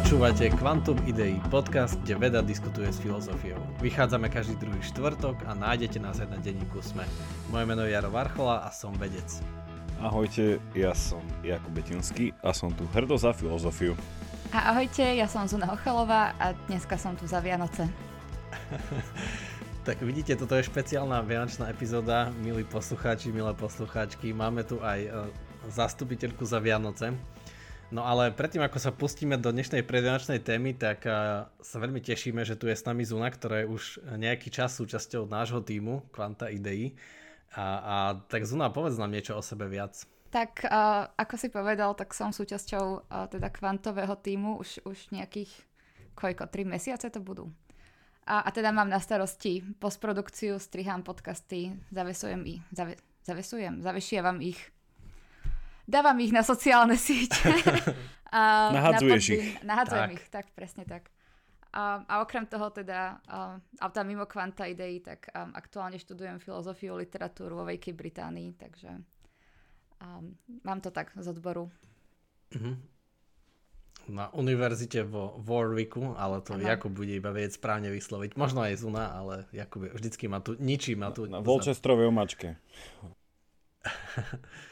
Počúvate Quantum Idei, podcast, kde veda diskutuje s filozofiou. Vychádzame každý druhý štvrtok a nájdete nás aj na denníku SME. Moje meno je Jaro Varchola a som vedec. Ahojte, ja som Jakub Betinský a som tu hrdo za filozofiu. A ahojte, ja som Zuna Ochalová a dneska som tu za Vianoce. tak vidíte, toto je špeciálna vianočná epizóda, milí poslucháči, milé poslucháčky. Máme tu aj e, zastupiteľku za Vianoce. No ale predtým, ako sa pustíme do dnešnej predvianočnej témy, tak uh, sa veľmi tešíme, že tu je s nami Zuna, ktorá je už nejaký čas súčasťou nášho týmu Quanta Idei. A, a tak Zuna, povedz nám niečo o sebe viac. Tak uh, ako si povedal, tak som súčasťou uh, teda kvantového týmu už, už nejakých koľko, 3 mesiace to budú. A, a teda mám na starosti postprodukciu, strihám podcasty, zavesujem ich, zave, zavesujem, zavešiavam ich dávam ich na sociálne siete. a Nahadzuješ na ich. Nahadzujem tak. ich, tak, presne tak. A, a okrem toho teda, a, a tam mimo kvanta ideí, tak a, aktuálne študujem filozofiu, literatúru vo Veľkej Británii, takže a, mám to tak z odboru. Mm-hmm. Na univerzite vo Warwicku, ale to Aha. Jakub bude iba vedieť správne vysloviť. Možno aj Zuna, ale Jakub vždycky ma tu, ničí ma tu. Na, na Volčestrovej omačke.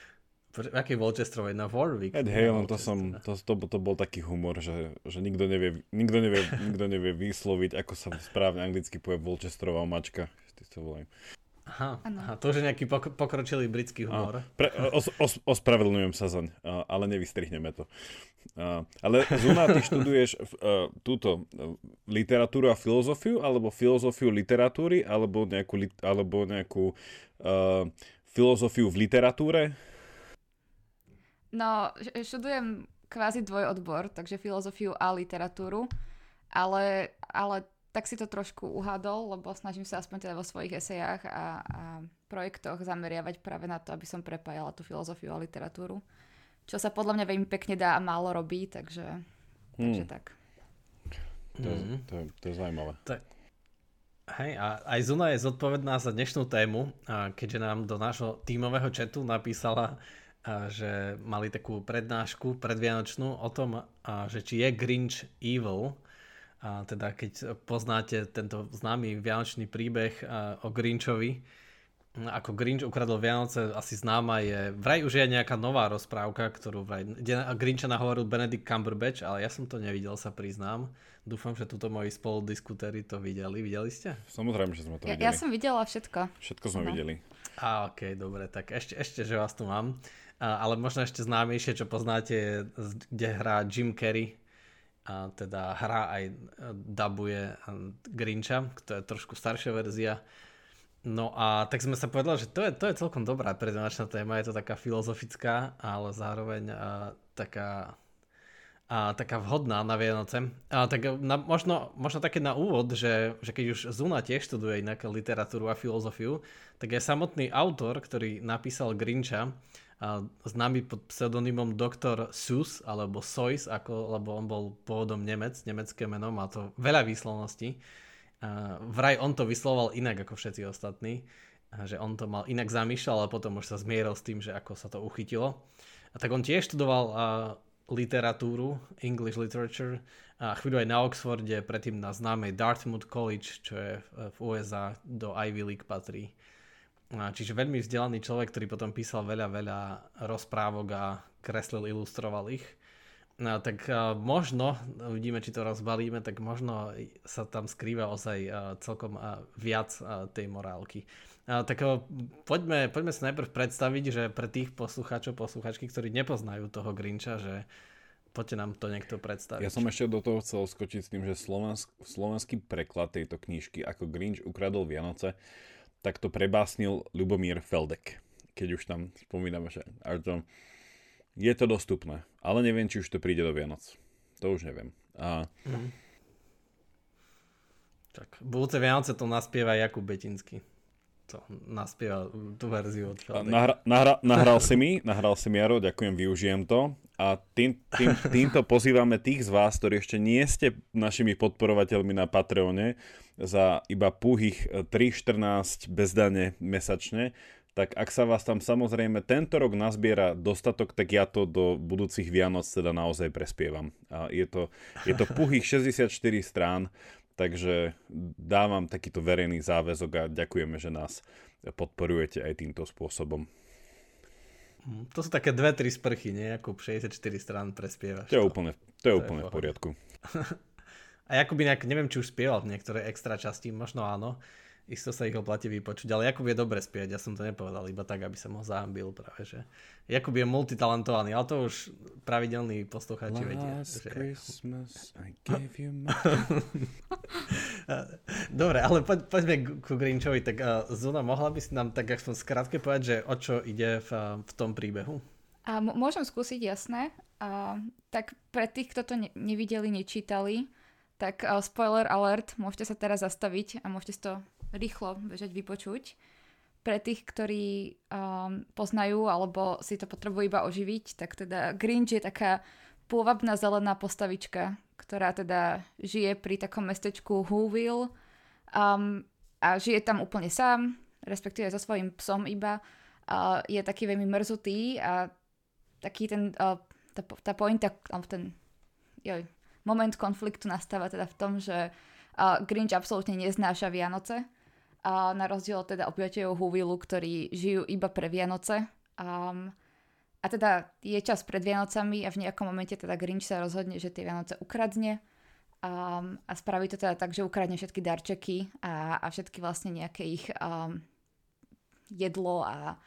V akej Volchesterovej? Na Warwick? Ed Halen, to, som, to, to, to bol taký humor, že, že nikto, nevie, nikto, nevie, nikto nevie vysloviť, ako sa správne anglicky povie Volchesterová mačka. To volajú. Aha, aha, to už je nejaký pok- pokročilý britský humor. pre, os, os, ospravedlňujem sa zaň, ale nevystrihneme to. ale Zuna, ty študuješ uh, túto uh, literatúru a filozofiu, alebo filozofiu literatúry, alebo nejakú, alebo nejakú uh, filozofiu v literatúre? No, študujem kvázi dvojodbor, takže filozofiu a literatúru, ale, ale tak si to trošku uhadol, lebo snažím sa aspoň teda vo svojich esejách a, a projektoch zameriavať práve na to, aby som prepájala tú filozofiu a literatúru. Čo sa podľa mňa veľmi pekne dá a málo robí, takže, hmm. takže tak. To, je, mhm. to, je, to je zaujímavé. Tak, hej, a aj Zuna je zodpovedná za dnešnú tému, keďže nám do nášho tímového četu napísala že mali takú prednášku predvianočnú o tom, že či je Grinch evil, a teda keď poznáte tento známy vianočný príbeh o Grinchovi, ako Grinch ukradol Vianoce, asi známa je, vraj už je nejaká nová rozprávka, ktorú vraj, kde Grincha nahovoril Benedict Cumberbatch, ale ja som to nevidel, sa priznám. Dúfam, že túto moji spoludiskutéri to videli. Videli ste? Samozrejme, že sme to ja, videli. Ja som videla všetko. Všetko sme no. videli. A ok, dobre, tak ešte, ešte, že vás tu mám ale možno ešte známejšie, čo poznáte, kde hrá Jim Carrey, a teda hrá aj dabuje Grincha, to je trošku staršia verzia. No a tak sme sa povedali, že to je, to je celkom dobrá prednáčná téma, je to taká filozofická, ale zároveň a, taká, a, taká vhodná na Vianoce. A, tak na, možno, možno také na úvod, že, že keď už Zuna tiež študuje inak literatúru a filozofiu, tak je samotný autor, ktorý napísal Grincha, známy pod pseudonymom Dr. Sus alebo Sois, ako, lebo on bol pôvodom Nemec, nemecké meno, má to veľa výslovností. Vraj on to vysloval inak ako všetci ostatní, že on to mal inak zamýšľal, ale potom už sa zmieril s tým, že ako sa to uchytilo. A tak on tiež študoval literatúru, English literature, a chvíľu aj na Oxforde, predtým na známej Dartmouth College, čo je v USA, do Ivy League patrí. Čiže veľmi vzdelaný človek, ktorý potom písal veľa, veľa rozprávok a kreslil, ilustroval ich. No, tak uh, možno, uvidíme, či to rozbalíme, tak možno sa tam skrýva ozaj uh, celkom uh, viac uh, tej morálky. Uh, tak uh, poďme, poďme sa najprv predstaviť, že pre tých poslucháčov, posluchačky, ktorí nepoznajú toho Grinča, že poďte nám to niekto predstaviť. Ja som ešte do toho chcel skočiť s tým, že slovensk, slovenský preklad tejto knižky, ako Grinch ukradol Vianoce, tak to prebásnil Lubomír Feldek. Keď už tam spomíname, že to, je to dostupné, ale neviem, či už to príde do Vianoc. To už neviem. A... Mm. Tak, budúce Vianoce to naspieva Jakub Betinský. To naspieva tú verziu od Feldek. Nahra, nahra, nahral si mi, nahral si mi, Jaro, ďakujem, využijem to. A tým, tým, týmto pozývame tých z vás, ktorí ešte nie ste našimi podporovateľmi na Patreone, za iba púhých 3,14 bezdane mesačne, tak ak sa vás tam samozrejme tento rok nazbiera dostatok, tak ja to do budúcich Vianoc teda naozaj prespievam. A je to, je to puhých 64 strán, takže dávam takýto verejný záväzok a ďakujeme, že nás podporujete aj týmto spôsobom. Hm, to sú také dve, tri sprchy, nie? Ako 64 strán prespievaš. To je úplne, to je to úplne je v poriadku. A Jakub inak, neviem, či už spieval v niektoré extra časti, možno áno, isto sa ich oplatí vypočuť, ale Jakub je dobre spievať, ja som to nepovedal iba tak, aby som ho zahambil práve, že Jakub je multitalentovaný, ale to už pravidelní poslucháči vedia. Že... Christmas I gave you my... dobre, ale poď, poďme ku Grinchovi, tak uh, Zuna, mohla by si nám tak som skrátke povedať, že o čo ide v, v tom príbehu? A m- môžem skúsiť, jasné. A, tak pre tých, kto to ne- nevideli, nečítali, tak uh, spoiler alert, môžete sa teraz zastaviť a môžete si to rýchlo bežať vypočuť. Pre tých, ktorí um, poznajú alebo si to potrebujú iba oživiť, tak teda Grinch je taká pôvabná zelená postavička, ktorá teda žije pri takom mestečku Whoville um, a žije tam úplne sám, respektíve so svojím psom iba. Uh, je taký veľmi mrzutý a taký ten, uh, tá, tá pointa, ten joj, moment konfliktu nastáva teda v tom, že uh, Grinch absolútne neznáša Vianoce a na rozdiel od teda obyvateľov Huvilu, ktorí žijú iba pre Vianoce. Um, a teda je čas pred Vianocami a v nejakom momente teda Grinch sa rozhodne, že tie Vianoce ukradne um, a spraví to teda tak, že ukradne všetky darčeky a, a všetky vlastne nejaké ich um, jedlo a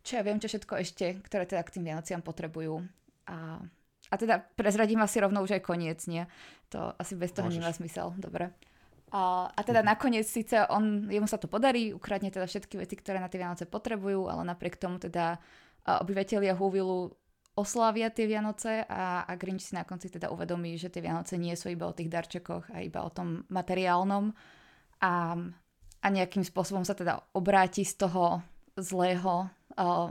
čo ja viem, čo všetko ešte, ktoré teda k tým Vianociam potrebujú. A, a teda prezradím asi rovno už aj koniec, nie? To asi bez toho Môžeš. nemá zmysel. Dobre. A, a teda nakoniec síce on, jemu sa to podarí, ukradne teda všetky veci, ktoré na tie Vianoce potrebujú, ale napriek tomu teda obyvateľia Húvilu oslávia tie Vianoce a, a Grinch si na konci teda uvedomí, že tie Vianoce nie sú iba o tých darčekoch a iba o tom materiálnom. A, a nejakým spôsobom sa teda obráti z toho zlého, uh,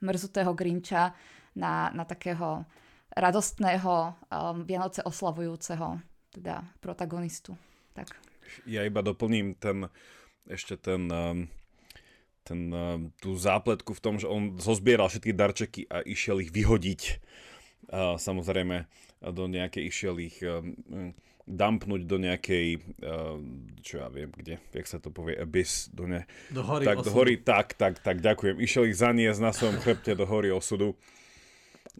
mrzutého Grinča na, na takého radostného um, Vianoce oslavujúceho teda protagonistu. Tak ja iba doplním ten, ešte ten, um, ten, um, tú zápletku v tom, že on zozbieral všetky darčeky a išiel ich vyhodiť. A samozrejme do nejakej, išiel ich um, dumpnúť do nejakej, čo ja viem, kde, jak sa to povie, abyss, do, ne... do hory tak, osudu. do hory, tak, tak, tak, ďakujem. Išiel ich zaniesť na svojom chrbte do hory osudu.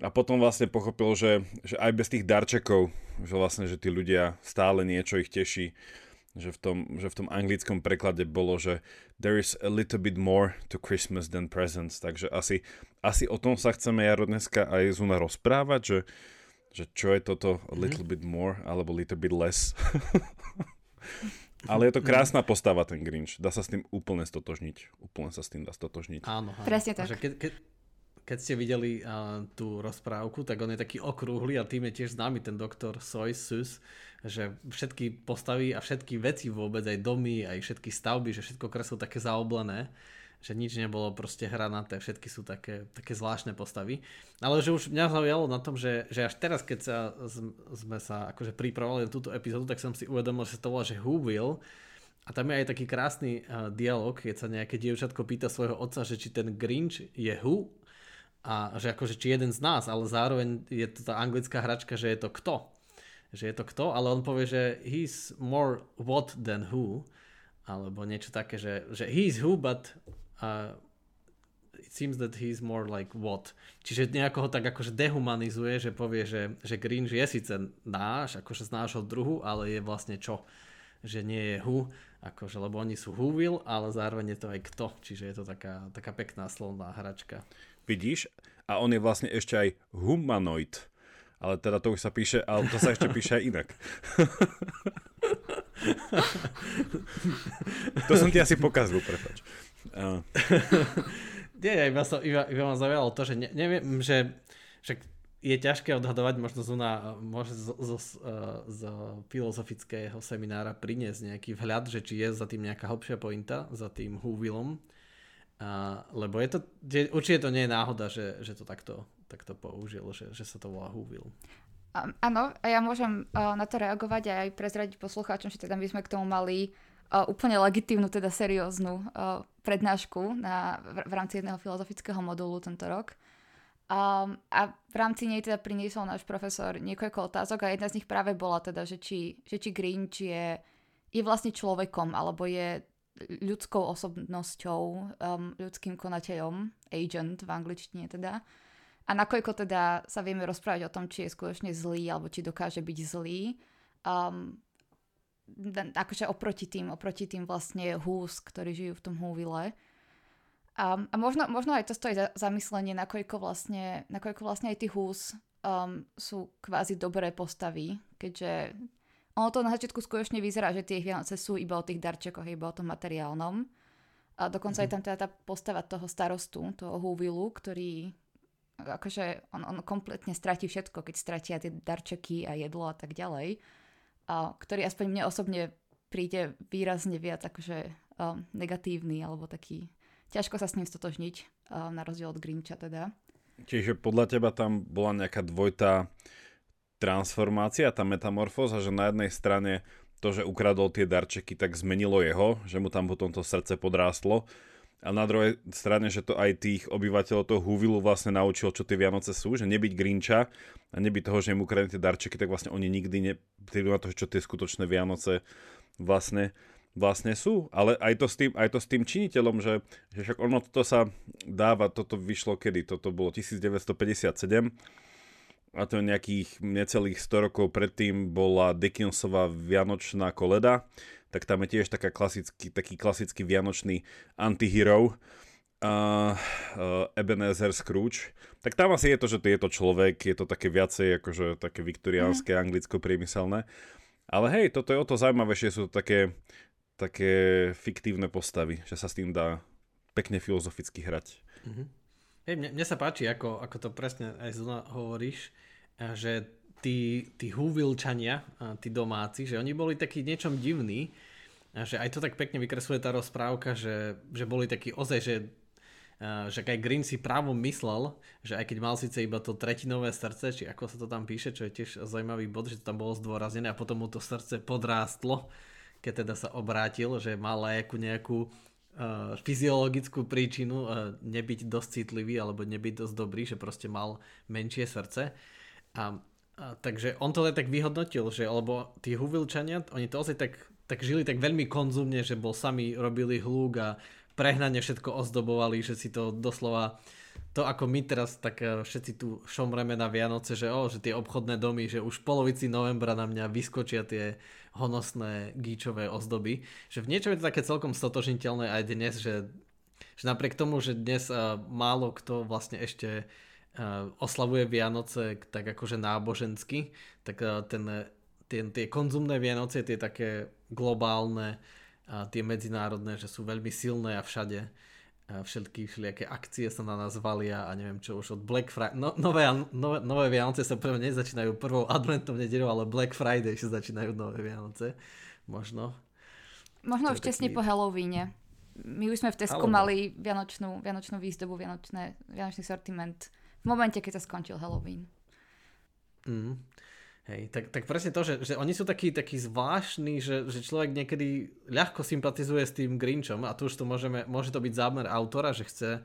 A potom vlastne pochopil, že, že aj bez tých darčekov, že vlastne, že tí ľudia stále niečo ich teší, že v tom, že v tom anglickom preklade bolo, že there is a little bit more to Christmas than presents, takže asi, asi o tom sa chceme Jaro dneska aj Zuna rozprávať, že, že čo je toto a mhm. little bit more alebo little bit less. Ale je to krásna postava ten Grinch. Dá sa s tým úplne stotožniť. Úplne sa s tým dá stotožniť. Áno. áno. Presne tak. Keď, keď, keď ste videli uh, tú rozprávku, tak on je taký okrúhly a tým je tiež známy ten doktor Soy Sus, že všetky postavy a všetky veci vôbec, aj domy, aj všetky stavby, že všetko kreslo také zaoblené, že nič nebolo proste hranaté, všetky sú také, také zvláštne postavy. Ale že už mňa zaujalo na tom, že, že až teraz, keď sa, sme sa akože pripravovali na túto epizódu, tak som si uvedomil, že sa to volá, že Who Will, a tam je aj taký krásny uh, dialog, keď sa nejaké dievčatko pýta svojho otca, že či ten Grinch je who a že akože či jeden z nás, ale zároveň je to tá anglická hračka, že je to kto že je to kto, ale on povie, že he's more what than who, alebo niečo také, že, že he's who, but uh, it seems that he's more like what. Čiže nejako ho tak akože dehumanizuje, že povie, že, že Grinch je síce náš, akože z nášho druhu, ale je vlastne čo? Že nie je who, akože, lebo oni sú who will, ale zároveň je to aj kto. Čiže je to taká, taká pekná slovná hračka. Vidíš? A on je vlastne ešte aj humanoid ale teda to už sa píše, ale to sa ešte píše aj inak. to som ti asi pokazil, prepač. Uh. Nie, iba, so, iba, iba ma zaujalo to, že ne, neviem, že, že je ťažké odhadovať, možno Zuna môže z, z, z filozofického seminára priniesť nejaký vhľad, že či je za tým nejaká hlbšia pointa, za tým Húvilom. Uh, lebo je to, určite to nie je náhoda, že, že to takto tak to použil, že, že sa to volá Whoville. Áno, a ja môžem uh, na to reagovať a aj prezradiť poslucháčom, že teda my sme k tomu mali uh, úplne legitívnu, teda serióznu uh, prednášku na, v, v rámci jedného filozofického modulu tento rok. Um, a v rámci nej teda priniesol náš profesor niekoľko otázok a jedna z nich práve bola teda, že či, že či Grinch je, je vlastne človekom alebo je ľudskou osobnosťou, um, ľudským konateľom, agent v angličtine teda. A nakoľko teda sa vieme rozprávať o tom, či je skutočne zlý alebo či dokáže byť zlý. Um, akože oproti tým, oproti tým vlastne hús, ktorí žijú v tom húvile. A, a možno, možno aj to stojí za zamyslenie, nakoľko vlastne, nakoľko vlastne aj tí hús um, sú kvázi dobré postavy, keďže ono to na začiatku skutočne vyzerá, že tie Vianoce sú iba o tých darčekoch, iba o tom materiálnom. A dokonca mm. je tam teda tá postava toho starostu, toho húvilu, ktorý akože on, on kompletne stratí všetko, keď stratia tie darčeky a jedlo a tak ďalej a ktorý aspoň mne osobne príde výrazne viac akože um, negatívny alebo taký ťažko sa s ním stotožniť um, na rozdiel od Grincha teda. Čiže podľa teba tam bola nejaká dvojitá transformácia, tá metamorfóza, že na jednej strane to, že ukradol tie darčeky, tak zmenilo jeho, že mu tam potom to srdce podrástlo a na druhej strane, že to aj tých obyvateľov toho Huvilu vlastne naučil, čo tie Vianoce sú, že nebyť Grinča a nebyť toho, že im ukradne tie darčeky, tak vlastne oni nikdy neprídu na to, čo tie skutočné Vianoce vlastne, vlastne sú. Ale aj to s tým, aj to s tým činiteľom, že, že však ono toto sa dáva, toto vyšlo kedy? Toto bolo 1957 a to nejakých necelých 100 rokov predtým bola Dickinsová Vianočná koleda tak tam je tiež taká klasický, taký klasický vianočný antihero, uh, uh, Ebenezer Scrooge. Tak tam asi je to, že je to človek, je to také viacej akože také viktoriánske, mm. anglicko-priemyselné. Ale hej, toto je o to zaujímavejšie, sú to také, také fiktívne postavy, že sa s tým dá pekne filozoficky hrať. Mm-hmm. Hej, mne, mne sa páči, ako, ako to presne aj zna hovoríš, že tí, tí húvilčania, tí domáci, že oni boli takí niečom divní, a že aj to tak pekne vykresluje tá rozprávka, že, že boli takí ozaj, že že aj Green si právom myslel, že aj keď mal síce iba to tretinové srdce, či ako sa to tam píše, čo je tiež zaujímavý bod, že to tam bolo zdôraznené a potom mu to srdce podrástlo, keď teda sa obrátil, že mal aj nejakú fyziologickú príčinu uh, nebyť dosť citlivý alebo nebyť dosť dobrý, že proste mal menšie srdce. A a, takže on to tak vyhodnotil, že lebo tí huvilčania, oni to ozaj tak, tak žili tak veľmi konzumne, že bol sami robili hlúk a prehnane všetko ozdobovali, že si to doslova to ako my teraz tak e, všetci tu šomreme na Vianoce, že, oh, že tie obchodné domy, že už v polovici novembra na mňa vyskočia tie honosné gíčové ozdoby, že v niečom je to také celkom stotožniteľné aj dnes, že, že napriek tomu, že dnes uh, málo kto vlastne ešte uh, oslavuje Vianoce tak akože nábožensky, tak ten, tie, tie konzumné Vianoce, tie také globálne, tie medzinárodné, že sú veľmi silné a všade všetky všelijaké akcie sa na nás valia a neviem čo už od Black Friday. No, nové, nové, nové Vianoce sa prvé nezačínajú prvou adventou nedeľou, ale Black Friday sa začínajú nové Vianoce. Možno. Možno už tesne taký... po Halloweene. My už sme v Tesku Alebo... mali vianočnú, vianočnú výzdobu, vianočné, vianočný sortiment v momente, keď sa skončil Halloween. Mm. Hej, tak, tak presne to, že, že oni sú takí, takí zvláštni, že, že človek niekedy ľahko sympatizuje s tým Grinchom a tu už to môžeme, môže to byť zámer autora, že chce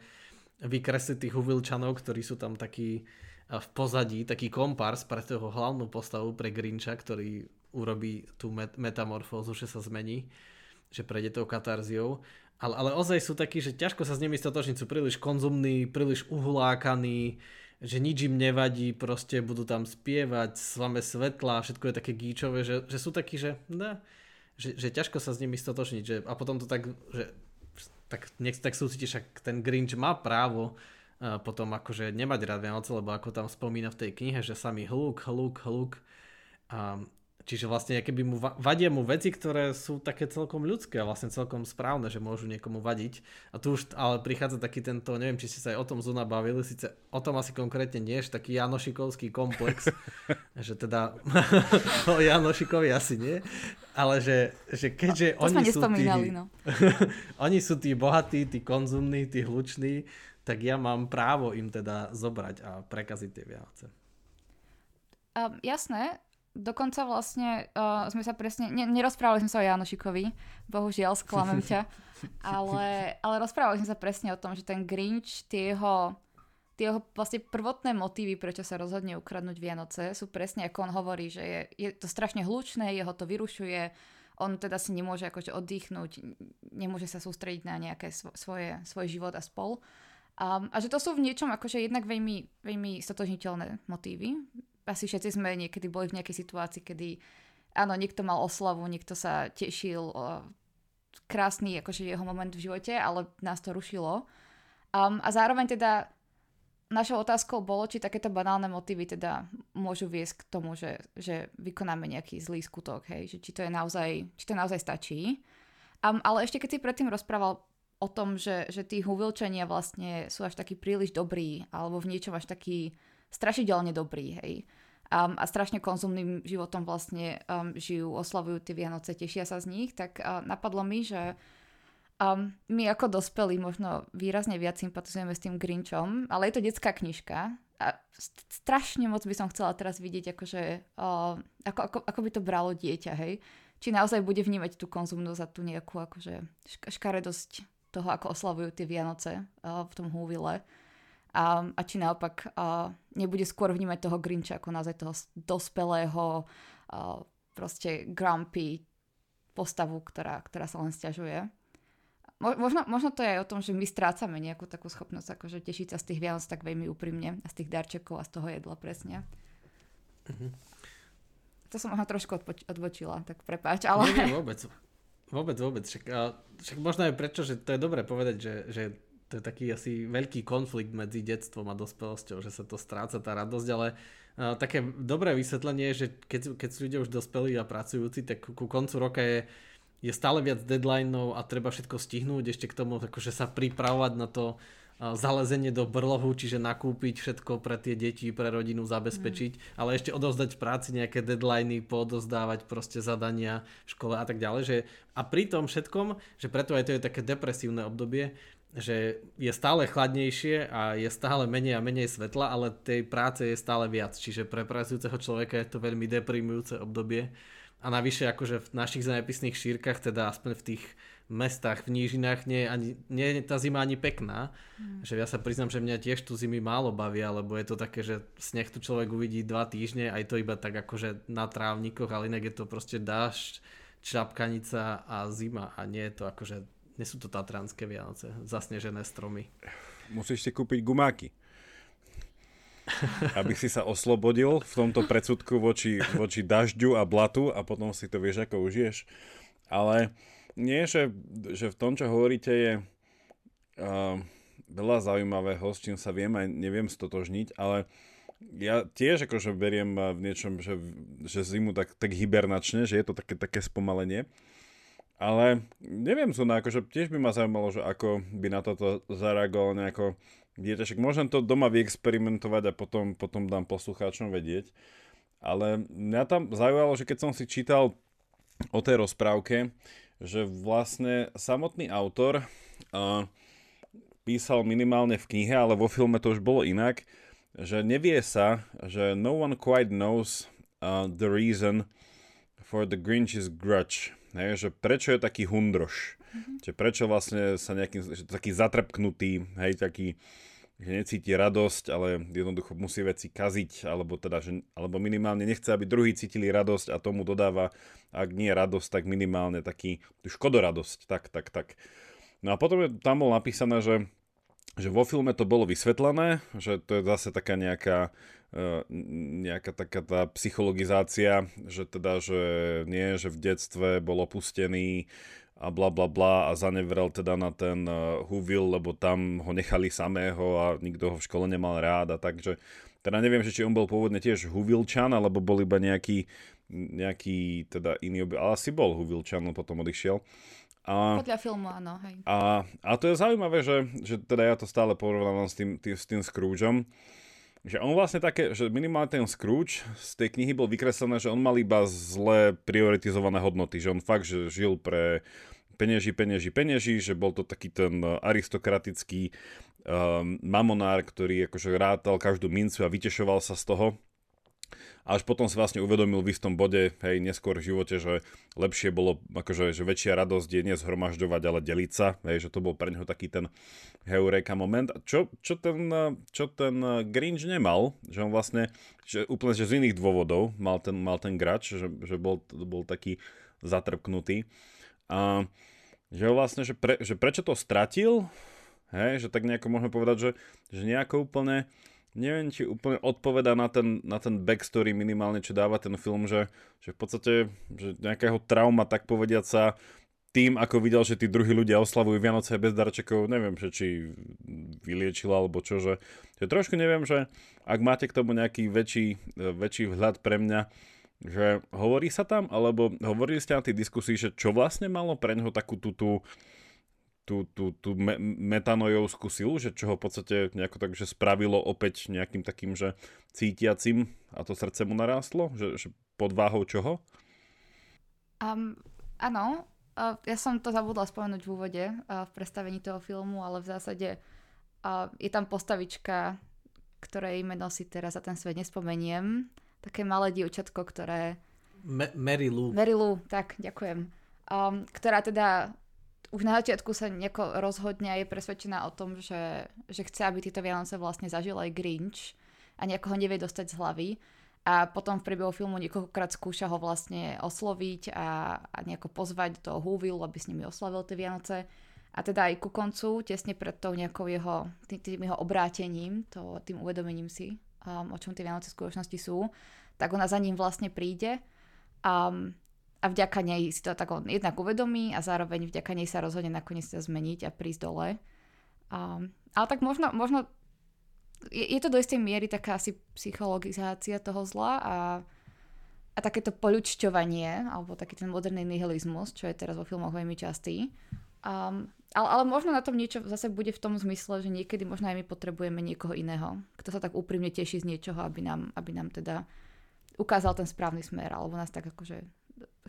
vykresliť tých Huvilčanov, ktorí sú tam takí v pozadí, taký kompars pre toho hlavnú postavu pre Grincha, ktorý urobí tú met- metamorfózu, že sa zmení, že prejde tou katarziou. Ale, ale ozaj sú takí, že ťažko sa s nimi stotočniť, sú príliš konzumní, príliš uhulákaní, že nič im nevadí, proste budú tam spievať, slame svetla, všetko je také gíčové, že, že sú takí, že, ne, že, že ťažko sa s nimi stotočniť. Že, a potom to tak, že tak, nech tak súciti, však ten Grinch má právo uh, potom akože nemať rád Vianoce, lebo ako tam spomína v tej knihe, že sami hluk, hluk, hluk. Um, Čiže vlastne keby mu vadia mu veci, ktoré sú také celkom ľudské a vlastne celkom správne, že môžu niekomu vadiť. A tu už ale prichádza taký tento, neviem, či ste sa aj o tom Zuna bavili, síce o tom asi konkrétne nie, taký Janošikovský komplex, že teda o Janošikovi asi nie, ale že, že keďže to oni sú tí, no. oni sú tí bohatí, tí konzumní, tí hluční, tak ja mám právo im teda zobrať a prekaziť tie Vianoce. Um, jasné, dokonca vlastne uh, sme sa presne, ne, nerozprávali sme sa o Janošikovi, bohužiaľ, sklamem ťa, ale, ale rozprávali sme sa presne o tom, že ten Grinch, tie jeho, tie jeho vlastne prvotné motívy, prečo sa rozhodne ukradnúť Vianoce, sú presne ako on hovorí, že je, je to strašne hlučné, jeho to vyrušuje, on teda si nemôže akože oddychnúť, nemôže sa sústrediť na nejaké svoje, svoj život a spol. Um, a že to sú v niečom akože jednak veľmi, veľmi stotožniteľné motívy asi všetci sme niekedy boli v nejakej situácii, kedy áno, niekto mal oslavu, niekto sa tešil, krásny akože jeho moment v živote, ale nás to rušilo. Um, a zároveň teda našou otázkou bolo, či takéto banálne motívy teda môžu viesť k tomu, že, že vykonáme nejaký zlý skutok, hej? Že či to je naozaj, či to naozaj stačí. Um, ale ešte keď si predtým rozprával o tom, že, že tí huvilčania vlastne sú až takí príliš dobrí, alebo v niečom až taký strašidelne dobrý, hej. Um, a strašne konzumným životom vlastne um, žijú, oslavujú tie Vianoce, tešia sa z nich, tak uh, napadlo mi, že um, my ako dospelí možno výrazne viac sympatizujeme s tým Grinchom, ale je to detská knižka a strašne moc by som chcela teraz vidieť, akože, uh, ako, ako, ako by to bralo dieťa, hej. Či naozaj bude vnímať tú konzumnosť a tú nejakú akože škaredosť toho, ako oslavujú tie Vianoce uh, v tom húvile a, a či naopak a, nebude skôr vnímať toho Grincha ako naozaj toho dospelého a, proste grumpy postavu, ktorá, ktorá sa len stiažuje. Mo, možno, možno to je aj o tom, že my strácame nejakú takú schopnosť akože tešiť sa z tých Vianoc tak veľmi úprimne a z tých darčekov a z toho jedla presne. Mm-hmm. To som možno trošku odpoč- odbočila, tak prepáč, ale... Nie, nie, vôbec. Vôbec, vôbec. Však, však možno aj prečo, že to je dobré povedať, že, že to je taký asi veľký konflikt medzi detstvom a dospelosťou, že sa to stráca tá radosť, ale uh, také dobré vysvetlenie je, že keď, keď sú ľudia už dospelí a pracujúci, tak ku koncu roka je, je stále viac deadlineov a treba všetko stihnúť, ešte k tomu akože sa pripravovať na to uh, zalezenie do brlohu, čiže nakúpiť všetko pre tie deti, pre rodinu zabezpečiť, mm. ale ešte odovzdať v práci nejaké deadliny, poodozdávať proste zadania v škole a tak ďalej. Že, a pri tom všetkom, že preto aj to je také depresívne obdobie, že je stále chladnejšie a je stále menej a menej svetla, ale tej práce je stále viac. Čiže pre pracujúceho človeka je to veľmi deprimujúce obdobie. A navyše akože v našich zemepisných šírkach, teda aspoň v tých mestách, v nížinách, nie, ani, nie je tá zima ani pekná. Mm. Že ja sa priznám, že mňa tiež tu zimy málo bavia, lebo je to také, že sneh tu človek uvidí dva týždne, aj to iba tak akože na trávnikoch, ale inak je to proste dážď, čapkanica a zima a nie je to akože nie sú to tatranské Vianoce, zasnežené stromy. Musíš si kúpiť gumáky. Aby si sa oslobodil v tomto predsudku voči, voči dažďu a blatu a potom si to vieš, ako užiješ. Ale nie, že, že v tom, čo hovoríte, je uh, veľa zaujímavého, s čím sa viem aj neviem stotožniť, ale ja tiež akože beriem v niečom, že, že zimu tak, tak hibernačne, že je to také, také spomalenie. Ale neviem, Zuna, akože tiež by ma zaujímalo, že ako by na toto zareagoval nejako dieťa. Však môžem to doma vyexperimentovať a potom, potom dám poslucháčom vedieť. Ale mňa tam zaujalo, že keď som si čítal o tej rozprávke, že vlastne samotný autor uh, písal minimálne v knihe, ale vo filme to už bolo inak, že nevie sa, že no one quite knows uh, the reason for the Grinch's grudge Hej, že prečo je taký hundroš? Mm-hmm. Že prečo vlastne sa nejaký taký zatrpknutý, hej, taký, že necíti radosť, ale jednoducho musí veci kaziť, alebo teda, že, alebo minimálne nechce, aby druhí cítili radosť a tomu dodáva, ak nie radosť, tak minimálne taký škodoradosť, tak, tak, tak. No a potom je, tam bolo napísané, že, že vo filme to bolo vysvetlené, že to je zase taká nejaká nejaká taká tá psychologizácia, že teda, že nie, že v detstve bol opustený a bla bla bla a zanevrel teda na ten uh, Huvil, lebo tam ho nechali samého a nikto ho v škole nemal rád a takže teda neviem, že či on bol pôvodne tiež Huvilčan, alebo bol iba nejaký, nejaký teda iný obyvateľ, ale asi bol Huvilčan, on potom odišiel. A, Podľa filmu, áno, hej. A, a to je zaujímavé, že, že teda ja to stále porovnávam s tým, tým, s tým Scroogeom, že on vlastne také, že minimálne ten Scrooge z tej knihy bol vykreslené, že on mal iba zle prioritizované hodnoty, že on fakt, že žil pre penieži, penieži, penieži, že bol to taký ten aristokratický um, mamonár, ktorý akože rátal každú mincu a vytešoval sa z toho. Až potom si vlastne uvedomil v istom bode, hej, neskôr v živote, že lepšie bolo, akože, že väčšia radosť je nezhromažďovať, ale deliť sa, hej, že to bol pre neho taký ten heureka moment. Čo, čo, ten, čo ten Grinch nemal, že on vlastne, že úplne že z iných dôvodov mal ten, mal ten grač, že, že bol, bol taký zatrpknutý. A že vlastne, že, pre, že prečo to stratil, hej, že tak nejako môžeme povedať, že, že nejako úplne neviem, či úplne odpoveda na ten, na ten backstory minimálne, čo dáva ten film, že, že v podstate že nejakého trauma, tak povediať sa, tým, ako videl, že tí druhí ľudia oslavujú Vianoce bez darčekov, neviem, že či vyliečila alebo čo, že, že trošku neviem, že ak máte k tomu nejaký väčší, väčší vhľad pre mňa, že hovorí sa tam, alebo hovorili ste na tej diskusii, že čo vlastne malo pre neho takú tú, tú, tú, tú, tú me- metanojovskú silu, že čo ho v podstate nejako tak, že spravilo opäť nejakým takým, že cítiacim a to srdce mu narástlo? Že, že pod váhou čoho? Um, áno, uh, ja som to zabudla spomenúť v úvode uh, v predstavení toho filmu, ale v zásade uh, je tam postavička, ktorej meno si teraz za ten svet nespomeniem. Také malé dievčatko, ktoré... Me- Mary Lou. Mary Lou, tak, ďakujem. Um, ktorá teda už na začiatku sa nejako rozhodne a je presvedčená o tom, že, že chce, aby tieto Vianoce vlastne zažil aj Grinch a nejako ho nevie dostať z hlavy. A potom v priebehu filmu niekoľkokrát skúša ho vlastne osloviť a, a nejako pozvať do Whoville, aby s nimi oslavil tie Vianoce. A teda aj ku koncu, tesne pred tou nejakou jeho, tým, tým jeho obrátením, to, tým uvedomením si, um, o čom tie Vianoce v skutočnosti sú, tak ona za ním vlastne príde. Um, a vďaka nej si to tak on jednak uvedomí a zároveň vďaka nej sa rozhodne nakoniec sa zmeniť a prísť dole. Um, ale tak možno, možno je, je to do istej miery taká asi psychologizácia toho zla a, a takéto poľučťovanie, alebo taký ten moderný nihilizmus, čo je teraz vo filmoch veľmi častý. Um, ale, ale možno na tom niečo zase bude v tom zmysle, že niekedy možno aj my potrebujeme niekoho iného, kto sa tak úprimne teší z niečoho, aby nám, aby nám teda ukázal ten správny smer, alebo nás tak akože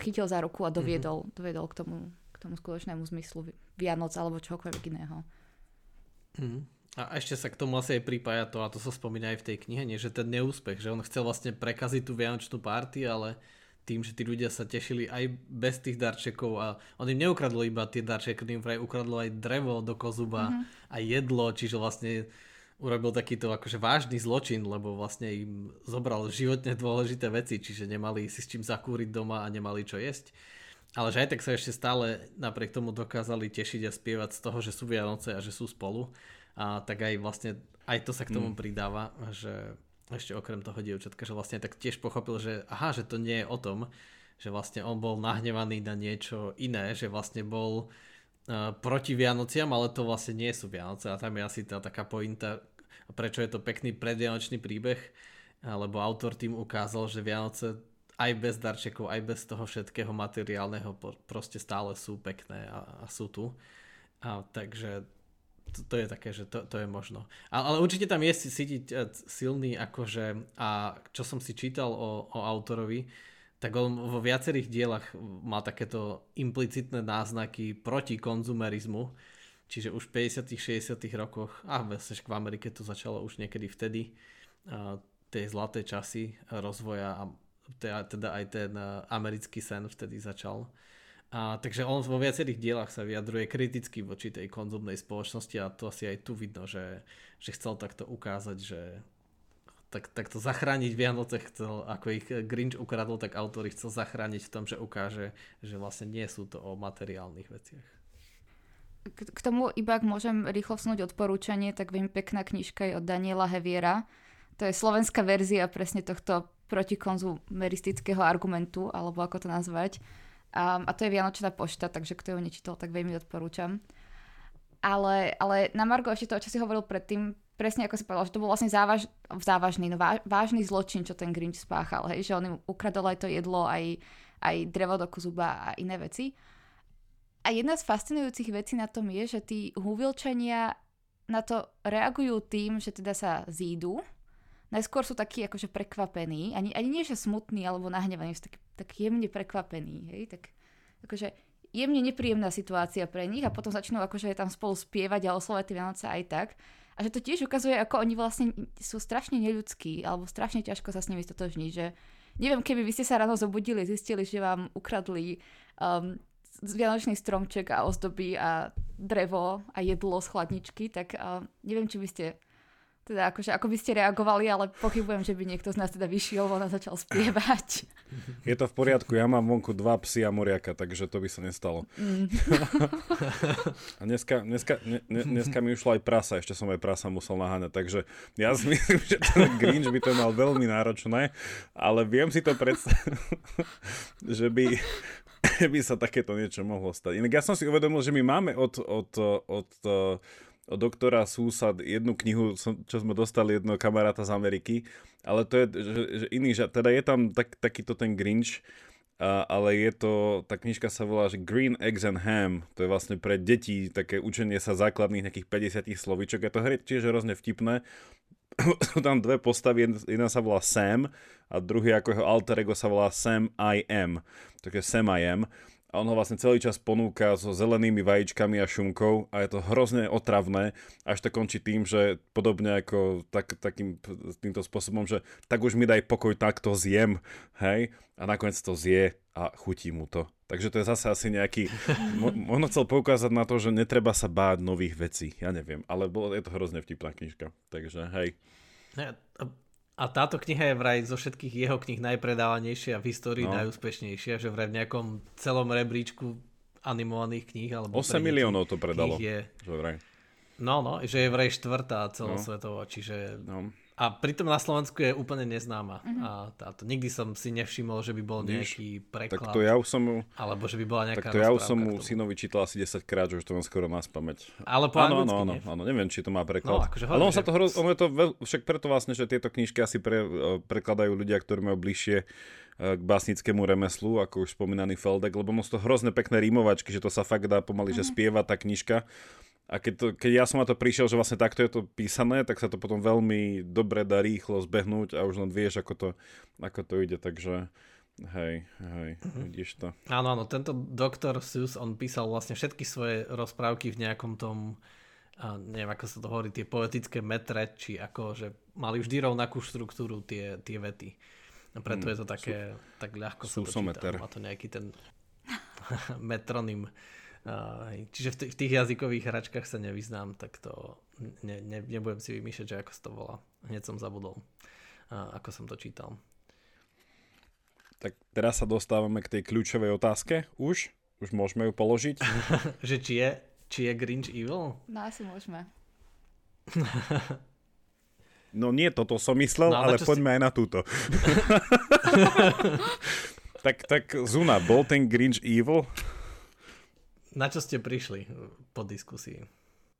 chytil za ruku a doviedol, mm-hmm. doviedol k tomu, k tomu skutočnému zmyslu Vianoc alebo čokoľvek iného. Mm. A ešte sa k tomu asi aj pripája to, a to sa spomína aj v tej knihe, nie, že ten neúspech, že on chcel vlastne prekaziť tú vianočnú party, ale tým, že tí ľudia sa tešili aj bez tých darčekov a on im neukradlo iba tie darčeky, on im vraj ukradlo aj drevo do kozuba mm-hmm. a jedlo, čiže vlastne urobil takýto akože vážny zločin, lebo vlastne im zobral životne dôležité veci, čiže nemali si s čím zakúriť doma a nemali čo jesť. Ale že aj tak sa ešte stále napriek tomu dokázali tešiť a spievať z toho, že sú Vianoce a že sú spolu. A tak aj vlastne aj to sa k tomu mm. pridáva, že ešte okrem toho dievčatka, že vlastne tak tiež pochopil, že aha, že to nie je o tom, že vlastne on bol nahnevaný na niečo iné, že vlastne bol proti Vianociam, ale to vlastne nie sú Vianoce a tam je asi tá taká pointa, prečo je to pekný predvianočný príbeh, lebo autor tým ukázal, že Vianoce aj bez darčekov, aj bez toho všetkého materiálneho proste stále sú pekné a, a sú tu. A, takže to, to je také, že to, to je možno. A, ale určite tam je cítiť e, silný akože, a čo som si čítal o, o autorovi, tak on vo viacerých dielach má takéto implicitné náznaky proti konzumerizmu, čiže už v 50 60 rokoch, a vlastne v Amerike to začalo už niekedy vtedy, tie zlaté časy rozvoja a teda aj ten americký sen vtedy začal. A, takže on vo viacerých dielach sa vyjadruje kriticky voči tej konzumnej spoločnosti a to asi aj tu vidno, že, že chcel takto ukázať, že tak, to zachrániť Vianoce chcel, ako ich Grinch ukradol, tak autor chcel zachrániť v tom, že ukáže, že vlastne nie sú to o materiálnych veciach. K tomu iba ak môžem rýchlo vsnúť odporúčanie, tak viem pekná knižka je od Daniela Heviera. To je slovenská verzia presne tohto protikonzumeristického argumentu, alebo ako to nazvať. A, a to je Vianočná pošta, takže kto ju nečítal, tak veľmi odporúčam. Ale, ale na Margo ešte to, čo si hovoril predtým, presne ako si povedal, že to bol vlastne závaž, závažný, no váž, vážny zločin, čo ten Grinch spáchal, hej, že on im ukradol aj to jedlo, aj, aj drevo do kuzuba a iné veci. A jedna z fascinujúcich vecí na tom je, že tí húvilčania na to reagujú tým, že teda sa zídu. Najskôr sú takí akože prekvapení, ani, ani nie že smutní alebo nahnevaní, sú takí tak jemne prekvapení, hej, tak akože jemne nepríjemná situácia pre nich a potom začnú akože tam spolu spievať a oslovať tie Vianoce aj tak A že to tiež ukazuje, ako oni vlastne sú strašne neľudskí, alebo strašne ťažko sa s nimi stotožniť, že neviem, keby vy ste sa ráno zobudili, zistili, že vám ukradli um, vianočný stromček a ozdoby a drevo a jedlo z chladničky, tak uh, neviem, či by ste teda akože, ako by ste reagovali, ale pochybujem, že by niekto z nás teda vyšiel von a začal spievať. Je to v poriadku, ja mám vonku dva psy a moriaka, takže to by sa nestalo. Mm. a dneska, dneska, ne, dneska mi ušlo aj prasa, ešte som aj prasa musel naháňať, takže ja si myslím, že ten Grinch by to mal veľmi náročné, ale viem si to predstaviť, že by, by sa takéto niečo mohlo stať. Inak ja som si uvedomil, že my máme od, od, od, od od doktora Súsad jednu knihu, čo sme dostali jedného kamaráta z Ameriky, ale to je že, že iný, že teda je tam tak, takýto ten Grinch, a, ale je to, tá knižka sa volá, že Green Eggs and Ham, to je vlastne pre deti také učenie sa základných nejakých 50 slovíčok, a to je tiež hrozne vtipné, sú tam dve postavy, jedna sa volá Sam a druhý ako jeho alter ego sa volá Sam I Am, takže Sam I Am a on ho vlastne celý čas ponúka so zelenými vajíčkami a šunkou a je to hrozne otravné, až to končí tým, že podobne ako tak, takým, týmto spôsobom, že tak už mi daj pokoj, tak to zjem, hej, a nakoniec to zje a chutí mu to. Takže to je zase asi nejaký... Možno chcel poukázať na to, že netreba sa báť nových vecí. Ja neviem, ale bolo, je to hrozne vtipná knižka. Takže hej. A táto kniha je vraj zo všetkých jeho knih najpredávanejšia v histórii, no. najúspešnejšia, že vraj v nejakom celom rebríčku animovaných kníh. Alebo 8 miliónov to predalo. Je... No, no, že je vraj štvrtá celosvetovo, no. čiže... No. A pritom na Slovensku je úplne neznáma. Uh-huh. A táto, nikdy som si nevšimol, že by bol nejaký preklad. Tak to ja už som mu... Alebo že by bola nejaká Tak to ja už som mu synovi čítal asi 10 krát, že už to mám skoro na spameť. Ale po áno, áno, áno, áno, neviem, či to má preklad. No, akože Ale on sa to hroz... ono je to veľ... však preto vlastne, že tieto knižky asi pre, e, prekladajú ľudia, ktorí majú bližšie e, k básnickému remeslu, ako už spomínaný Feldek, lebo sú to hrozne pekné rímovačky, že to sa fakt dá pomaly, mm. že mhm. spieva tá knižka a keď, to, keď ja som na to prišiel, že vlastne takto je to písané, tak sa to potom veľmi dobre dá rýchlo zbehnúť a už len vieš, ako to, ako to ide, takže hej, hej, uh-huh. vidíš to. Áno, áno, tento doktor Seuss, on písal vlastne všetky svoje rozprávky v nejakom tom, a neviem ako sa to hovorí, tie poetické metre, či ako, že mali vždy rovnakú štruktúru tie, tie vety. A preto mm, je to také, sú, tak ľahko sa to číta. Má to nejaký ten metronym. Čiže v, t- v tých jazykových hračkách sa nevyznám, tak to ne, ne, nebudem si vymýšľať, že ako sa to volá. Hneď som zabudol, ako som to čítal. Tak teraz sa dostávame k tej kľúčovej otázke. Už? Už môžeme ju položiť? že či je, či je Grinch evil? No asi môžeme. no nie, toto som myslel, no, ale, ale poďme si... aj na túto. tak, tak Zuna, bol ten Grinch evil? Na čo ste prišli po diskusii?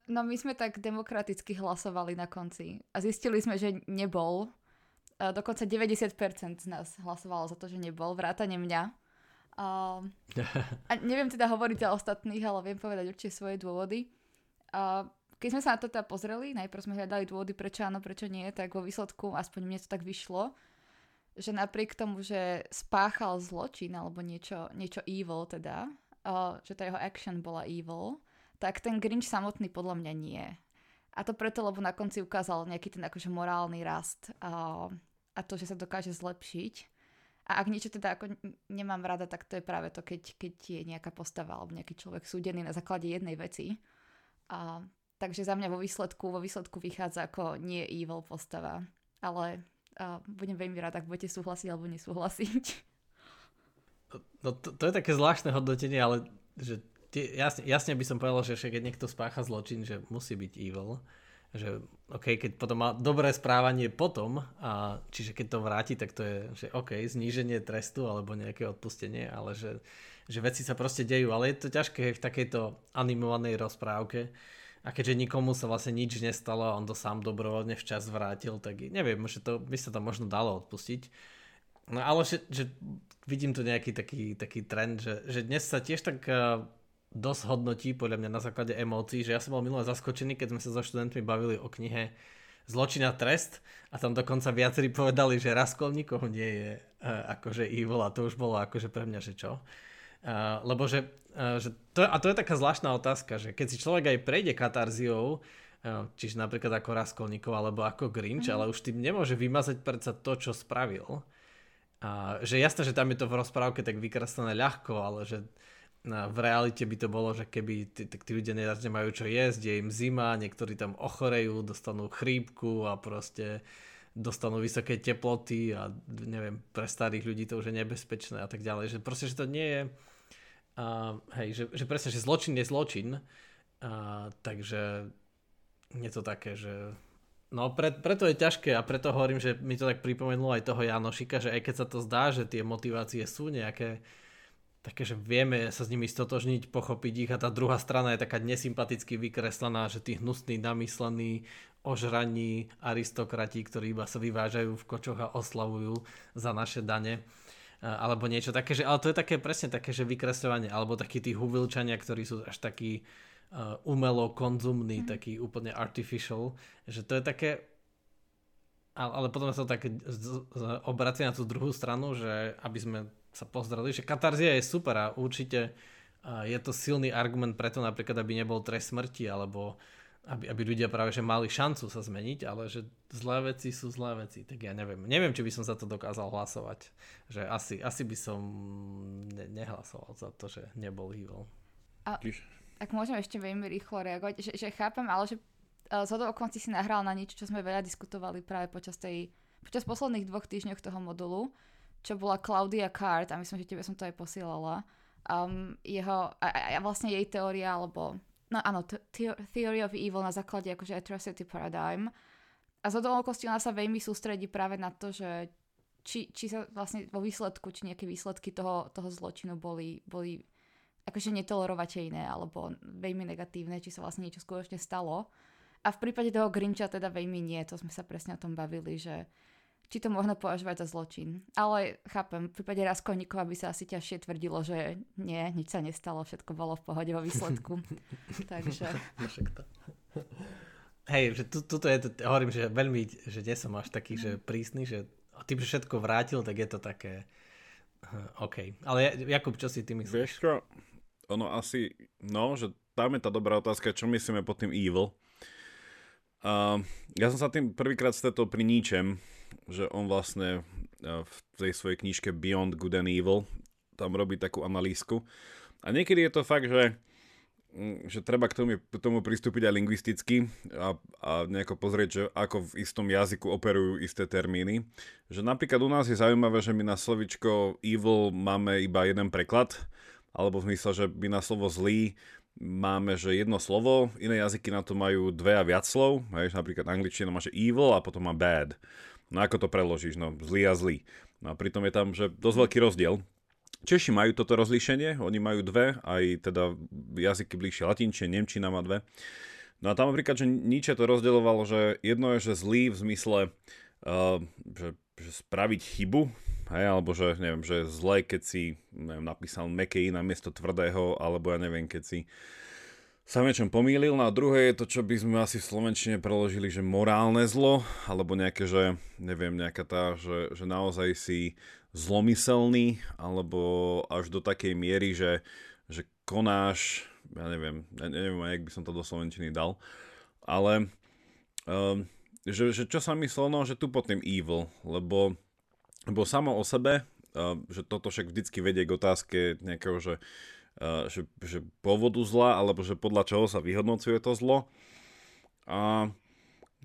No my sme tak demokraticky hlasovali na konci a zistili sme, že nebol. Dokonca 90% z nás hlasovalo za to, že nebol, vrátane mňa. A, a neviem teda hovoriť za ostatných, ale viem povedať určite svoje dôvody. A keď sme sa na to teda pozreli, najprv sme hľadali dôvody, prečo áno, prečo nie, tak vo výsledku, aspoň mne to tak vyšlo, že napriek tomu, že spáchal zločin alebo niečo, niečo evil teda, že tá jeho action bola evil, tak ten Grinch samotný podľa mňa nie. A to preto, lebo na konci ukázal nejaký ten akože morálny rast uh, a to, že sa dokáže zlepšiť. A ak niečo teda ako nemám rada, tak to je práve to, keď, keď je nejaká postava alebo nejaký človek súdený na základe jednej veci. Uh, takže za mňa vo výsledku, vo výsledku vychádza ako nie evil postava. Ale uh, budem veľmi rada, ak budete súhlasiť alebo nesúhlasiť. No to, to je také zvláštne hodnotenie, ale že tie, jasne, jasne by som povedal, že keď niekto spácha zločin, že musí byť evil. Že OK, keď potom má dobré správanie potom, a čiže keď to vráti, tak to je, že OK, zníženie trestu alebo nejaké odpustenie, ale že, že veci sa proste dejú. Ale je to ťažké v takejto animovanej rozprávke. A keďže nikomu sa vlastne nič nestalo a on to sám dobrovoľne včas vrátil, tak neviem, že to by sa to možno dalo odpustiť. No ale že, že vidím tu nejaký taký, taký trend, že, že dnes sa tiež tak uh, dosť hodnotí podľa mňa na základe emócií, že ja som bol minule zaskočený, keď sme sa so študentmi bavili o knihe Zločina trest a tam dokonca viacerí povedali, že Raskolníkov nie je uh, akože evil a to už bolo akože pre mňa, že čo. Uh, lebo že, uh, že to, a to je taká zvláštna otázka, že keď si človek aj prejde katarziou, čiže napríklad ako Raskolníkov alebo ako Grinch, mm. ale už tým nemôže vymazať predsa to, čo spravil. A, že jasné, že tam je to v rozprávke tak vykreslené ľahko, ale že na, v realite by to bolo, že keby tí, tí ľudia nemajú čo jesť, je im zima, niektorí tam ochorejú, dostanú chrípku a proste dostanú vysoké teploty a neviem, pre starých ľudí to už je nebezpečné a tak ďalej. Že proste, že to nie je uh, hej, že, že presne, že zločin je zločin uh, takže je to také, že no pre, preto je ťažké a preto hovorím, že mi to tak pripomenulo aj toho Janošika, že aj keď sa to zdá, že tie motivácie sú nejaké také, že vieme sa s nimi stotožniť, pochopiť ich a tá druhá strana je taká nesympaticky vykreslená, že tí hnusní, namyslení, ožraní aristokrati, ktorí iba sa vyvážajú v kočoch a oslavujú za naše dane alebo niečo také, že, ale to je také presne také, že vykresľovanie, alebo takí tí huvilčania, ktorí sú až takí uh, umelo konzumní, mm. taký úplne artificial, že to je také ale, ale potom sa to tak obracia na tú druhú stranu, že aby sme sa pozreli, že katarzia je super a určite je to silný argument preto napríklad, aby nebol trest smrti alebo aby, aby ľudia práve že mali šancu sa zmeniť, ale že zlé veci sú zlé veci, tak ja neviem. Neviem, či by som za to dokázal hlasovať. Že asi, asi by som ne, nehlasoval za to, že nebol evil. A, ak môžem ešte veľmi rýchlo reagovať, že, že chápem, ale že z hodou si nahral na niečo, čo sme veľa diskutovali práve počas tej, počas posledných dvoch týždňov toho modulu, čo bola Claudia Card, a myslím, že tebe som to aj posielala, um, jeho, a, a vlastne jej teória, alebo, no áno, Theory of Evil na základe akože Atrocity Paradigm. A z okolností ona sa veľmi sústredí práve na to, že či, či sa vlastne vo výsledku, či nejaké výsledky toho, toho zločinu boli, boli akože netolerovateľné alebo veľmi negatívne, či sa vlastne niečo skutočne stalo. A v prípade toho Grincha teda veľmi nie, to sme sa presne o tom bavili, že či to možno považovať za zločin. Ale chápem, v prípade Raskolníkova by sa asi ťažšie tvrdilo, že nie, nič sa nestalo, všetko bolo v pohode vo výsledku. Takže... Hej, že tu, tuto je hovorím, že veľmi, že nie som až taký, že prísny, že tým, že všetko vrátil, tak je to také uh, OK. Ale Jakub, čo si ty myslíš? Vieš čo, ono asi, no, že tam je tá dobrá otázka, čo myslíme pod tým evil. Uh, ja som sa tým prvýkrát stretol pri ničem, že on vlastne v tej svojej knižke Beyond Good and Evil tam robí takú analýzku. A niekedy je to fakt, že, mm, že treba k tomu, k tomu pristúpiť aj lingvisticky a, a nejako pozrieť, že ako v istom jazyku operujú isté termíny. Že napríklad u nás je zaujímavé, že my na slovičko evil máme iba jeden preklad, alebo v zmysle, že my na slovo zlý máme, že jedno slovo, iné jazyky na to majú dve a viac slov, hej, napríklad angličtina má, že evil a potom má bad. No ako to preložíš? No zlý a zlý. No a pritom je tam, že dosť veľký rozdiel. Češi majú toto rozlíšenie, oni majú dve, aj teda jazyky bližšie latinčine, nemčina má dve. No a tam napríklad, že Nietzsche to rozdielovalo, že jedno je, že zlý v zmysle, uh, že, že spraviť chybu, hej, alebo že, neviem, že zlé, keď si neviem, napísal mekej na miesto tvrdého, alebo ja neviem, keď si sa niečom pomýlil. No a druhé je to, čo by sme asi v Slovenčine preložili, že morálne zlo, alebo nejaké, že neviem, nejaká tá, že, že naozaj si zlomyselný, alebo až do takej miery, že, že konáš, ja neviem, ja neviem, jak by som to do Slovenčiny dal, ale um, že, že čo sa myslel, no, že tu pod tým evil, lebo, lebo samo o sebe, uh, že toto však vždycky vedie k otázke nejakého, že že, že pôvodu zla, alebo že podľa čoho sa vyhodnocuje to zlo. A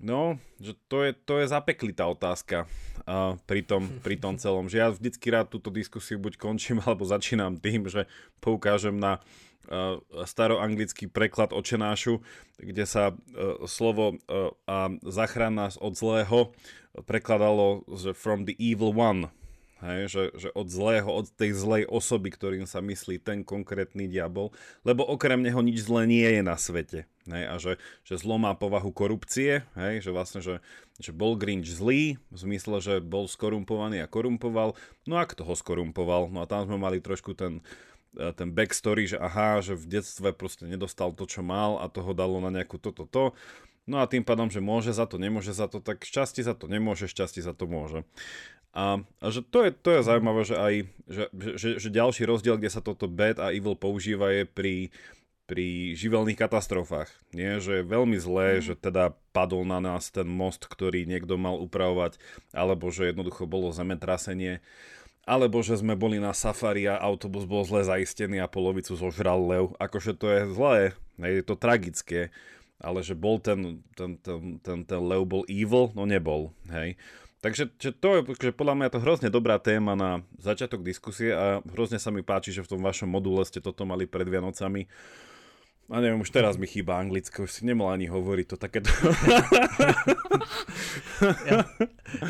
no, že to je, to je zapeklitá otázka a pri, tom, pri tom celom. Že ja vždycky rád túto diskusiu buď končím, alebo začínam tým, že poukážem na uh, staroanglický preklad očenášu, kde sa uh, slovo uh, a zachrán nás od zlého prekladalo že from the evil one, Hej, že, že od zlého, od tej zlej osoby, ktorým sa myslí ten konkrétny diabol, lebo okrem neho nič zlé nie je na svete. Hej, a že, že zlo má povahu korupcie, hej, že vlastne, že, že bol Grinch zlý, v zmysle, že bol skorumpovaný a korumpoval, no a kto ho skorumpoval? No a tam sme mali trošku ten, e, ten backstory, že aha, že v detstve proste nedostal to, čo mal a to ho dalo na nejakú toto, to. No a tým pádom, že môže za to, nemôže za to, tak šťastie za to nemôže, šťastie za to môže. A, a že to je, to je zaujímavé, že aj že, že, že ďalší rozdiel, kde sa toto bad a evil používa je pri, pri živelných katastrofách. Nie, že je veľmi zlé, mm. že teda padol na nás ten most, ktorý niekto mal upravovať, alebo že jednoducho bolo zemetrasenie, alebo že sme boli na safari a autobus bol zle zaistený a polovicu zožral lev. Akože to je zlé, je to tragické, ale že bol ten, ten, ten, ten, ten lev bol evil, no nebol, hej. Takže že to je že podľa mňa to hrozne dobrá téma na začiatok diskusie a hrozne sa mi páči, že v tom vašom module ste toto mali pred Vianocami a neviem, už teraz mi chýba anglicko, už si nemal ani hovoriť to takéto. ja,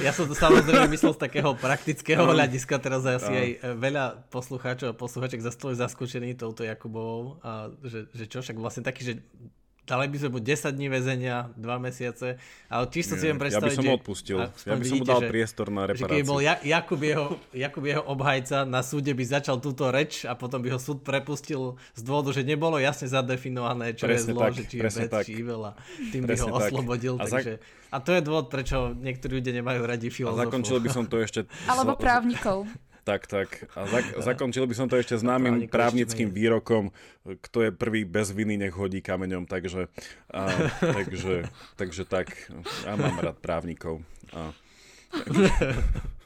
ja som to samozrejme myslel z takého praktického no. hľadiska, teraz asi aj e, veľa poslucháčov a poslucháček zastali zaskúšení touto Jakubovou, a že, že čo, však vlastne taký, že dali by sme buď 10 dní väzenia, 2 mesiace, ale čisto si viem predstaviť, Ja by som že, odpustil, ja by som mu dal že, priestor na reparáciu. Keby bol ja, Jakub, jeho, Jakub jeho obhajca, na súde by začal túto reč a potom by ho súd prepustil z dôvodu, že nebolo jasne zadefinované, čo presne je zlo, tak, že či je vec, či veľa. Tým presne by ho tak. oslobodil. A, takže, a to je dôvod, prečo niektorí ľudia nemajú radi filozofov. A zakončil by som to ešte... Alebo právnikov. Tak, tak. A zak- zakončil by som to ešte známym právnickým výrokom, kto je prvý bez viny, nech hodí kameňom. Takže, a, takže, takže tak. Ja mám rád právnikov. A,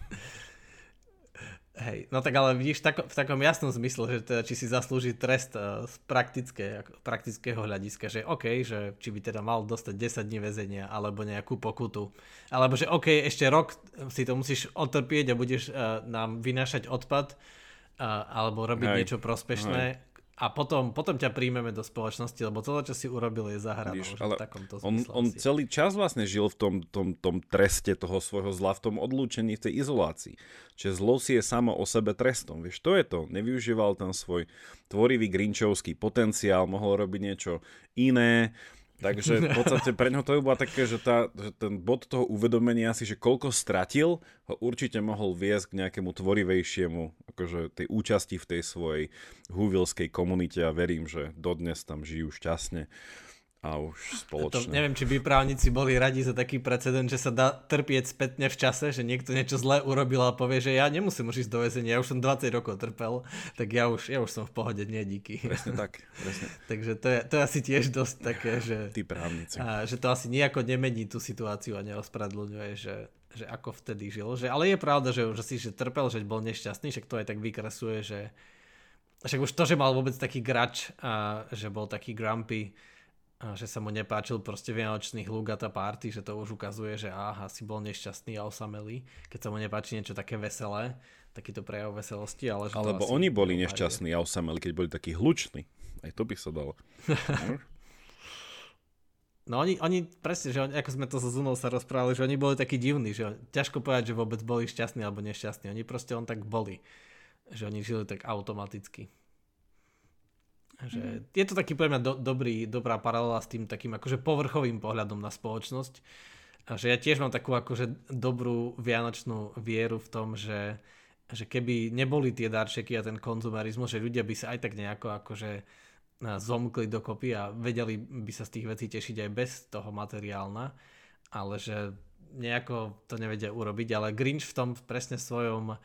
Hej, no tak ale vidíš tak, v takom jasnom zmysle, že teda, či si zaslúži trest uh, z praktické, praktického hľadiska, že OK, že či by teda mal dostať 10 dní väzenia alebo nejakú pokutu, alebo že OK, ešte rok si to musíš otrpieť a budeš uh, nám vynášať odpad uh, alebo robiť Hej. niečo prospešné, Hej a potom, potom ťa príjmeme do spoločnosti, lebo celé, čo si urobil, je zahranou. ale v takomto on, on celý čas vlastne žil v tom, tom, tom treste toho svojho zla, v tom odlúčení, v tej izolácii. Čiže zlo si je samo o sebe trestom. Vieš, to je to. Nevyužíval ten svoj tvorivý grinčovský potenciál, mohol robiť niečo iné, Takže v podstate pre ňo to bola také, že, tá, že ten bod toho uvedomenia si, že koľko stratil, ho určite mohol viesť k nejakému tvorivejšiemu, akože tej účasti v tej svojej húvilskej komunite a verím, že dodnes tam žijú šťastne a už spoločne. To, neviem, či by právnici boli radi za taký precedent, že sa dá trpieť spätne v čase, že niekto niečo zlé urobil a povie, že ja nemusím už ísť do väzenia, ja už som 20 rokov trpel, tak ja už, ja už som v pohode, nie díky. Presne tak. Presne. Takže to je, to je asi tiež dosť také, že... Tí právnici. A, že to asi nejako nemení tú situáciu a neospravedlňuje, že, že ako vtedy žil. Že, ale je pravda, že, že si že trpel, že bol nešťastný, však to aj tak vykresuje, že však už to, že mal vôbec taký grač a že bol taký grumpy, že sa mu nepáčil proste vianočný hluk a tá party, že to už ukazuje, že aha, si bol nešťastný a osamelý, keď sa mu nepáči niečo také veselé, takýto prejav veselosti. Ale že Alebo oni boli nešťastní a osamelí, keď boli takí hluční. Aj to by sa dalo. no oni, oni presne, že oni, ako sme to so Zunou sa rozprávali, že oni boli takí divní, že ťažko povedať, že vôbec boli šťastní alebo nešťastní. Oni proste on tak boli. Že oni žili tak automaticky. Že mm. Je to taký pre mňa do, dobrý, dobrá paralela s tým takým akože povrchovým pohľadom na spoločnosť. A že ja tiež mám takú akože dobrú vianočnú vieru v tom, že, že keby neboli tie darčeky a ten konzumerizmus, že ľudia by sa aj tak nejako akože zomkli dokopy a vedeli by sa z tých vecí tešiť aj bez toho materiálna, ale že nejako to nevedia urobiť, ale Grinch v tom presne svojom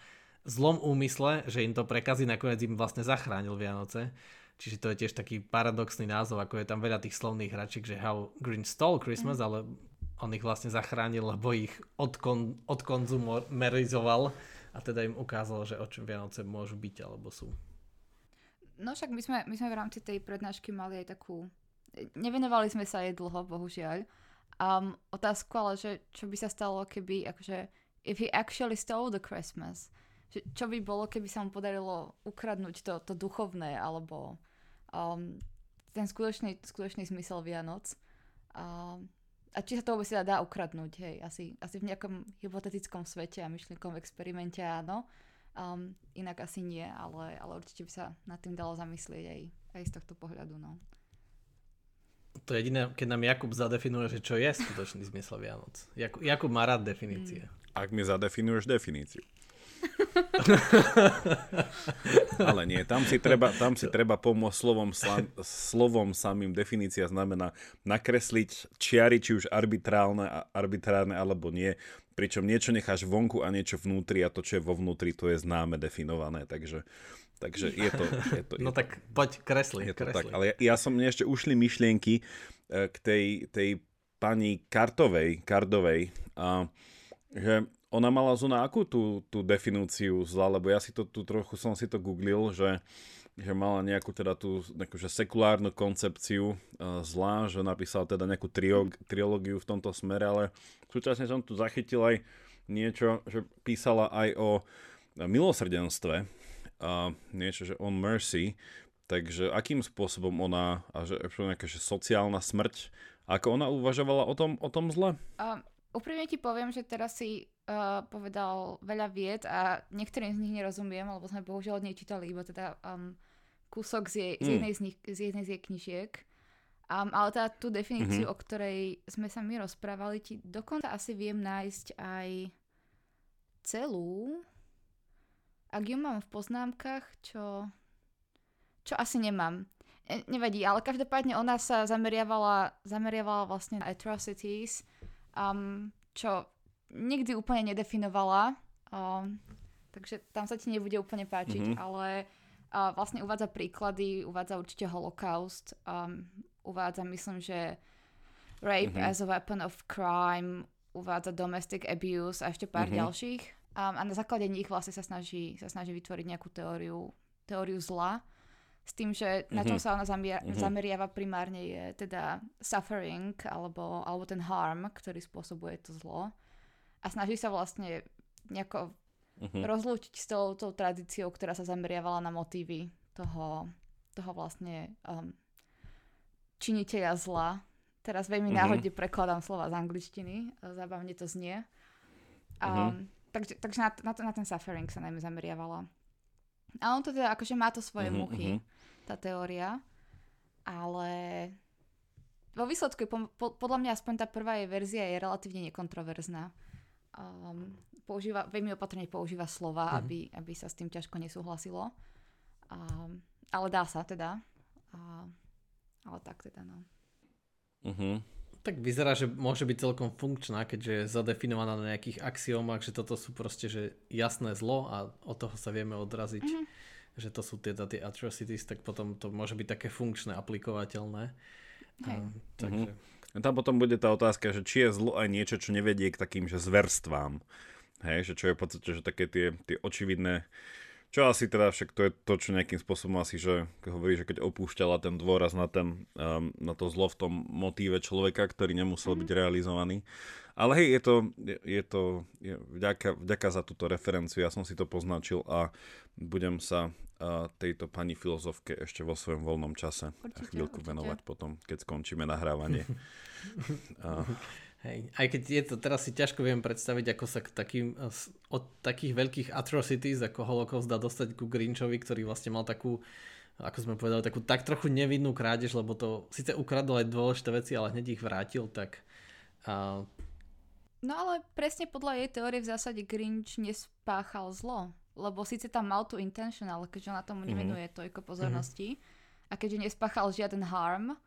zlom úmysle, že im to prekazí, nakoniec im vlastne zachránil Vianoce Čiže to je tiež taký paradoxný názov, ako je tam veľa tých slovných hračiek, že How Green Stole Christmas, mm. ale on ich vlastne zachránil, lebo ich odkon, odkonzumerizoval a teda im ukázal, že o čom Vianoce môžu byť alebo sú. No však my sme, my sme v rámci tej prednášky mali aj takú... Nevenovali sme sa jej dlho, bohužiaľ. Um, otázku ale, že čo by sa stalo, keby akože if he actually stole the Christmas. Že, čo by bolo, keby sa mu podarilo ukradnúť to, to duchovné alebo um, ten skutočný, skutočný zmysel Vianoc. Um, a či sa to vôbec dá, dá ukradnúť, hej, asi, asi v nejakom hypotetickom svete a myšlienkom experimente áno, um, inak asi nie, ale, ale určite by sa nad tým dalo zamyslieť aj, aj z tohto pohľadu, no. To je jediné, keď nám Jakub zadefinuje, že čo je skutočný zmysel Vianoc. Jakub, Jakub má rád definície. Mm. Ak mi zadefinuješ definíciu. Ale nie, tam si treba, tam si treba pomôcť slovom, slam, slovom samým. Definícia znamená nakresliť čiary, či už arbitrálne, arbitrárne alebo nie. Pričom niečo necháš vonku a niečo vnútri a to, čo je vo vnútri, to je známe definované. Takže, Takže je to... Je to no je tak poď, kresli. Je to kresli. tak, ale ja, ja som mne ešte ušli myšlienky eh, k tej, tej pani Kartovej, Kardovej, a, že ona mala zóna akú tú, tú definíciu zla, lebo ja si to tu trochu som si to googlil, že, že mala nejakú teda tú nejakú, že sekulárnu koncepciu uh, zla, že napísala teda nejakú triog, triológiu v tomto smere, ale súčasne som tu zachytil aj niečo, že písala aj o milosrdenstve, uh, niečo, že on mercy, takže akým spôsobom ona, a že, nejaká že sociálna smrť, ako ona uvažovala o tom, o tom zle? Um, úprimne ti poviem, že teraz si uh, povedal veľa vied a niektorým z nich nerozumiem, lebo sme bohužiaľ nečítali iba teda um, kúsok z, jej, mm. z, jednej z, nich, z jednej z jej knižiek. Um, ale teda tú definíciu, mm-hmm. o ktorej sme sa my rozprávali, ti dokonca asi viem nájsť aj celú, ak ju mám v poznámkach, čo, čo asi nemám. E, nevadí, ale každopádne ona sa zameriavala, zameriavala vlastne na atrocities, um, čo nikdy úplne nedefinovala, um, takže tam sa ti nebude úplne páčiť, mm-hmm. ale uh, vlastne uvádza príklady, uvádza určite holokaust, um, uvádza myslím, že rape mm-hmm. as a weapon of crime, uvádza domestic abuse a ešte pár mm-hmm. ďalších. Um, a na základe nich vlastne sa snaží, sa snaží vytvoriť nejakú teóriu, teóriu zla. S tým, že na čom mhm. sa ona zamia- mm-hmm. zameriava primárne je teda suffering alebo, alebo ten harm, ktorý spôsobuje to zlo. A snaží sa vlastne nejako mm-hmm. rozlúčiť s tou, tou tradíciou, ktorá sa zameriavala na motívy toho, toho vlastne um, činiteľa zla. Teraz veľmi mm-hmm. náhodne prekladám slova z angličtiny, zábavne to znie. Um, mm-hmm. Takže, takže na, na, na ten suffering sa najmä zameriavala. A on to teda akože má to svoje mm-hmm, muchy, mm-hmm. Tá teória, ale vo výsledku po, po, podľa mňa aspoň tá prvá jej verzia je relatívne nekontroverzná. Um, používa, veľmi opatrne používa slova, mm-hmm. aby, aby sa s tým ťažko nesúhlasilo. Um, ale dá sa teda. Uh, ale tak teda, no. Mm-hmm. Tak vyzerá, že môže byť celkom funkčná, keďže je zadefinovaná na nejakých axiomách, že toto sú proste že jasné zlo a od toho sa vieme odraziť, mm-hmm. Že to sú teda tie atrocities, tak potom to môže byť také funkčné, aplikovateľné. Hej. A, takže... Mm-hmm. Tam potom bude tá otázka, že či je zlo aj niečo, čo nevedie k takým, že zverstvám. Hej, že čo je v podstate, že také tie, tie očividné čo asi teda však to je to, čo nejakým spôsobom asi, že hovorí, že keď opúšťala ten dôraz na, ten, um, na to zlo v tom motíve človeka, ktorý nemusel byť realizovaný. Ale hej, je to, je, je to je, vďaka, vďaka za túto referenciu, ja som si to poznačil a budem sa uh, tejto pani filozofke ešte vo svojom voľnom čase určite, chvíľku určite. venovať potom, keď skončíme nahrávanie. uh, Hej. Aj keď je to, teraz si ťažko viem predstaviť, ako sa k takým, od takých veľkých atrocities ako holocaust dá dostať ku Grinchovi, ktorý vlastne mal takú, ako sme povedali, takú tak trochu nevinnú krádež, lebo to síce ukradol aj dôležité veci, ale hneď ich vrátil, tak... A... No ale presne podľa jej teórie v zásade Grinch nespáchal zlo, lebo síce tam mal tú intention, ale keďže ona tomu mhm. nevenuje mm-hmm. toľko pozornosti mm-hmm. a keďže nespáchal žiaden harm,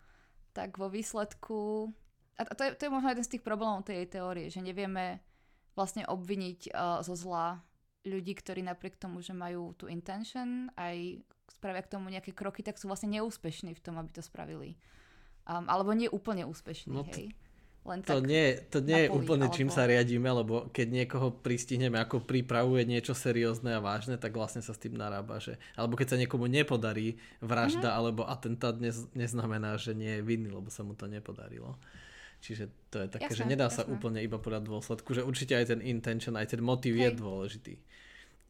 tak vo výsledku a to je, to je možno jeden z tých problémov tej teórie, že nevieme vlastne obviniť uh, zo zla ľudí, ktorí napriek tomu, že majú tú intention, aj spravia k tomu nejaké kroky, tak sú vlastne neúspešní v tom, aby to spravili. Um, alebo nie úplne úspešní, no hej. Len to nie, to nie je úplne alebo... čím sa riadíme, lebo keď niekoho pristihneme, ako pripravuje niečo seriózne a vážne, tak vlastne sa s tým narába. Že... Alebo keď sa niekomu nepodarí vražda mm-hmm. alebo atentát, nez, neznamená, že nie je vinný, lebo sa mu to nepodarilo. Čiže to je také, jasné, že nedá jasné. sa úplne iba podať dôsledku, že určite aj ten intention, aj ten motiv Hej. je dôležitý.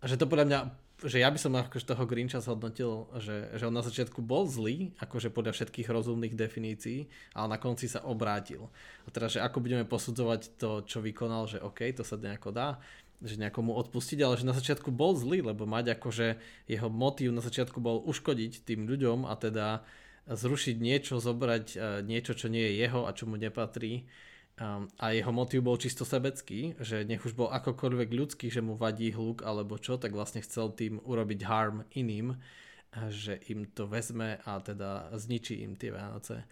A že to podľa mňa, že ja by som akože toho Grincha zhodnotil, že, že on na začiatku bol zlý, akože podľa všetkých rozumných definícií, ale na konci sa obrátil. A teraz, že ako budeme posudzovať to, čo vykonal, že OK, to sa nejako dá, že nejakomu odpustiť, ale že na začiatku bol zlý, lebo mať akože jeho motív na začiatku bol uškodiť tým ľuďom a teda zrušiť niečo, zobrať e, niečo, čo nie je jeho a čo mu nepatrí. A jeho motiv bol čisto sebecký, že nech už bol akokoľvek ľudský, že mu vadí hluk alebo čo, tak vlastne chcel tým urobiť harm iným, že im to vezme a teda zničí im tie Vianoce.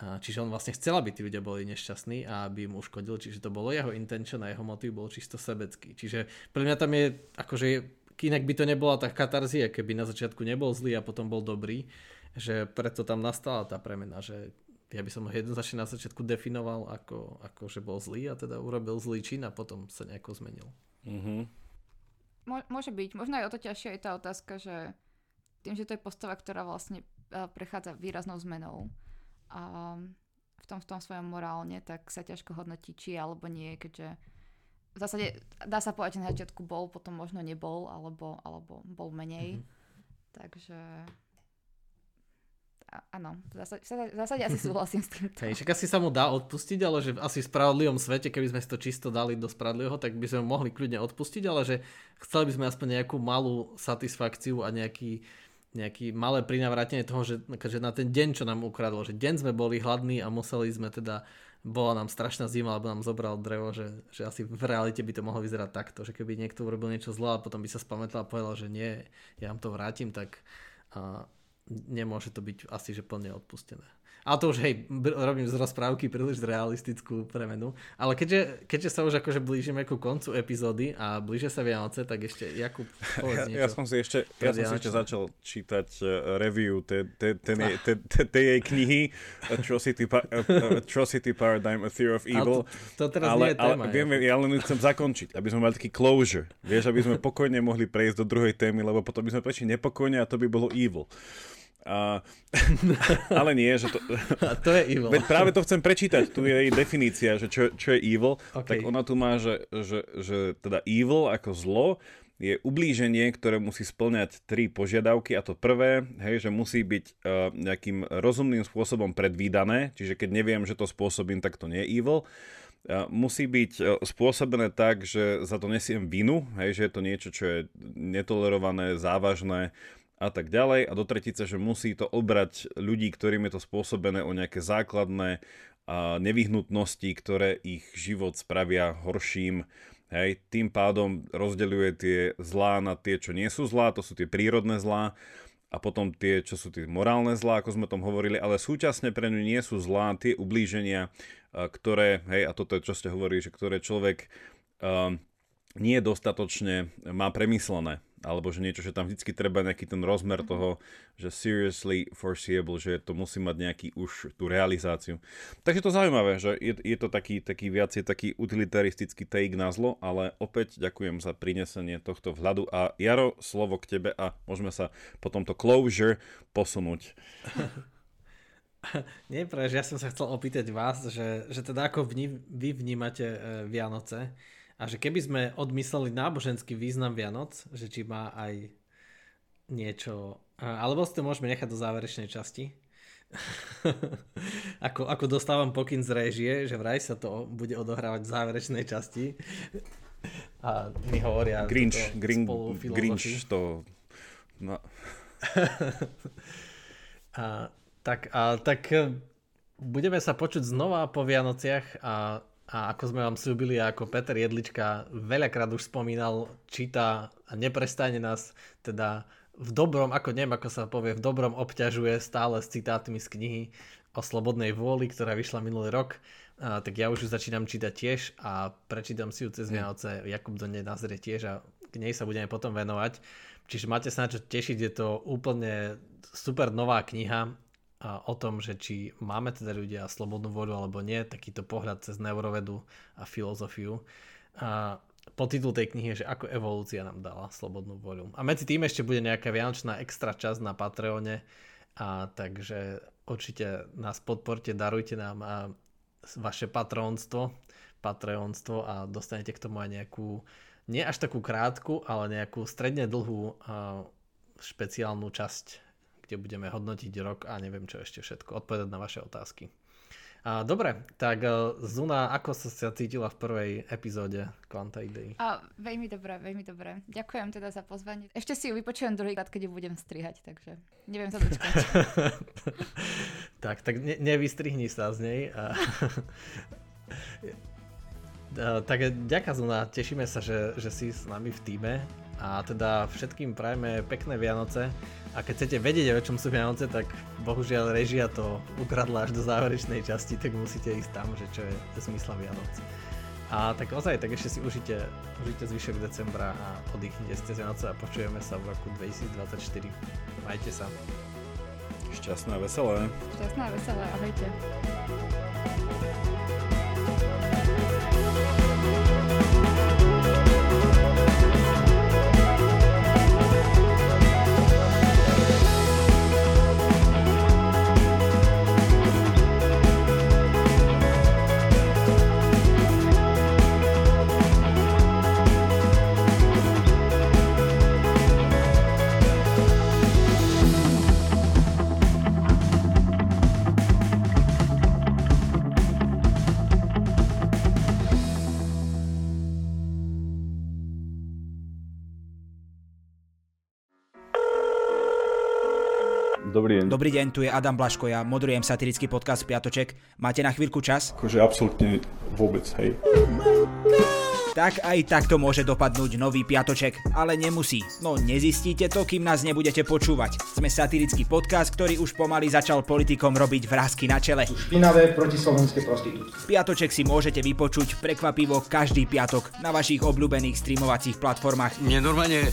Čiže on vlastne chcel, aby tí ľudia boli nešťastní a aby im uškodil, čiže to bolo jeho intention a jeho motiv bol čisto sebecký. Čiže pre mňa tam je, akože inak by to nebola tá katarzia, keby na začiatku nebol zlý a potom bol dobrý, že preto tam nastala tá premena, že ja by som ho jednoznačne na začiatku definoval ako, ako že bol zlý a teda urobil zlý čin a potom sa nejako zmenil. Mm-hmm. Môže byť. Možno aj o to ťažšia je tá otázka, že tým, že to je postava, ktorá vlastne e, prechádza výraznou zmenou a v tom, v tom svojom morálne, tak sa ťažko hodnotí, či alebo nie, keďže v zásade dá sa povedať, že na začiatku bol, potom možno nebol, alebo, alebo bol menej. Mm-hmm. Takže áno, v zásade, v zásade asi súhlasím s týmto. Hej, však asi sa mu dá odpustiť, ale že asi v spravodlivom svete, keby sme si to čisto dali do spravodlivého, tak by sme mohli kľudne odpustiť, ale že chceli by sme aspoň nejakú malú satisfakciu a nejaký, nejaký malé prinavrátenie toho, že, že na ten deň, čo nám ukradol, že deň sme boli hladní a museli sme teda bola nám strašná zima, alebo nám zobral drevo, že, že asi v realite by to mohlo vyzerať takto, že keby niekto urobil niečo zlé a potom by sa spamätal a povedal, že nie, ja vám to vrátim, tak a, nemôže to byť asi že plne odpustené. Ale to už, hej, robím z rozprávky príliš realistickú premenu. Ale keďže, keďže sa už akože blížime ku koncu epizódy a blíže sa Vianoce, tak ešte Jakub, povedz niečo. Ja, ja som si ešte, ja som si ešte začal čítať uh, review tej te, te, te, te, te jej knihy Atrocity, Atrocity Paradigm, A Theory of Evil. to, to teraz ale, nie je téma. Ale, viem, ja len chcem zakončiť, aby sme mali taký closure. Vieš, aby sme pokojne mohli prejsť do druhej témy, lebo potom by sme prešli nepokojne a to by bolo evil. A, ale nie, že to... A to je evil. Veď práve to chcem prečítať, tu je jej definícia, že čo, čo je evil. Okay. Tak ona tu má, že, že, že teda evil ako zlo je ublíženie, ktoré musí splňať tri požiadavky a to prvé, hej, že musí byť uh, nejakým rozumným spôsobom predvídané, čiže keď neviem, že to spôsobím, tak to nie je evil. Uh, musí byť uh, spôsobené tak, že za to nesiem vinu, hej, že je to niečo, čo je netolerované, závažné, a tak ďalej. A do tretice, že musí to obrať ľudí, ktorým je to spôsobené o nejaké základné a nevyhnutnosti, ktoré ich život spravia horším. Hej, tým pádom rozdeľuje tie zlá na tie, čo nie sú zlá, to sú tie prírodné zlá a potom tie, čo sú tie morálne zlá, ako sme tom hovorili, ale súčasne pre ňu nie sú zlá tie ublíženia, ktoré, hej, a toto je, čo ste hovorili, že ktoré človek um, nie dostatočne má premyslené alebo že niečo, že tam vždycky treba nejaký ten rozmer mm-hmm. toho, že seriously foreseeable, že to musí mať nejaký už tú realizáciu. Takže to zaujímavé, že je, je to taký, taký viac, je taký utilitaristický take na zlo, ale opäť ďakujem za prinesenie tohto vhľadu a Jaro, slovo k tebe a môžeme sa po tomto closure posunúť. Nie, že ja som sa chcel opýtať vás, že, že teda ako vní, vy vnímate e, Vianoce, a že keby sme odmysleli náboženský význam Vianoc, že či má aj niečo, alebo si to môžeme nechať do záverečnej časti. ako, ako dostávam pokyn z réžie, že vraj sa to bude odohrávať v záverečnej časti. A mi hovoria Grinch, Grin, Grinch to... No. a, tak, a, tak e, budeme sa počuť znova po Vianociach a a ako sme vám slúbili, ako Peter Jedlička veľakrát už spomínal, číta a neprestane nás teda v dobrom, ako neviem, ako sa povie, v dobrom obťažuje stále s citátmi z knihy o slobodnej vôli, ktorá vyšla minulý rok. A, tak ja už ju začínam čítať tiež a prečítam si ju cez. Vianoce. Jakub do nej nazrie tiež a k nej sa budeme potom venovať. Čiže máte sa na čo tešiť, je to úplne super nová kniha o tom, že či máme teda ľudia slobodnú voľu alebo nie, takýto pohľad cez neurovedu a filozofiu. A podtitul tej knihy je, že ako evolúcia nám dala slobodnú voľu. A medzi tým ešte bude nejaká vianočná extra časť na Patreone, a takže určite nás podporte, darujte nám a vaše patrónstvo, patreonstvo a dostanete k tomu aj nejakú, nie až takú krátku, ale nejakú stredne dlhú špeciálnu časť kde budeme hodnotiť rok a neviem čo ešte všetko, odpovedať na vaše otázky. A, dobre, tak e, Zuna, ako sa sa cítila v prvej epizóde Quanta Idei? A, veľmi dobre, veľmi dobre. Ďakujem teda za pozvanie. Ešte si ju vypočujem druhýkrát, keď ju budem strihať, takže neviem sa dočkať. tak, tak ne, nevystrihni sa z nej. A... tak ďaká Zuna, tešíme sa, že, že si s nami v týme a teda všetkým prajeme pekné Vianoce a keď chcete vedieť, o čom sú Vianoce, tak bohužiaľ režia to ukradla až do záverečnej časti, tak musíte ísť tam, že čo je zmysla Vianoc. A A tak ozaj, tak ešte si užite, užite zvyšok decembra a oddychnite ste z Vianoce a počujeme sa v roku 2024. Majte sa. Šťastné a veselé. Šťastné a veselé, ahojte. Deň. Dobrý deň, tu je Adam Blaško, ja moderujem satirický podcast Piatoček. Máte na chvíľku čas? Akože absolútne vôbec, hej. Tak aj takto môže dopadnúť nový Piatoček, ale nemusí. No nezistíte to, kým nás nebudete počúvať. Sme satirický podcast, ktorý už pomaly začal politikom robiť vrázky na čele. špinavé protislovenské prostitútky. Piatoček si môžete vypočuť prekvapivo každý piatok na vašich obľúbených streamovacích platformách. Mne normálne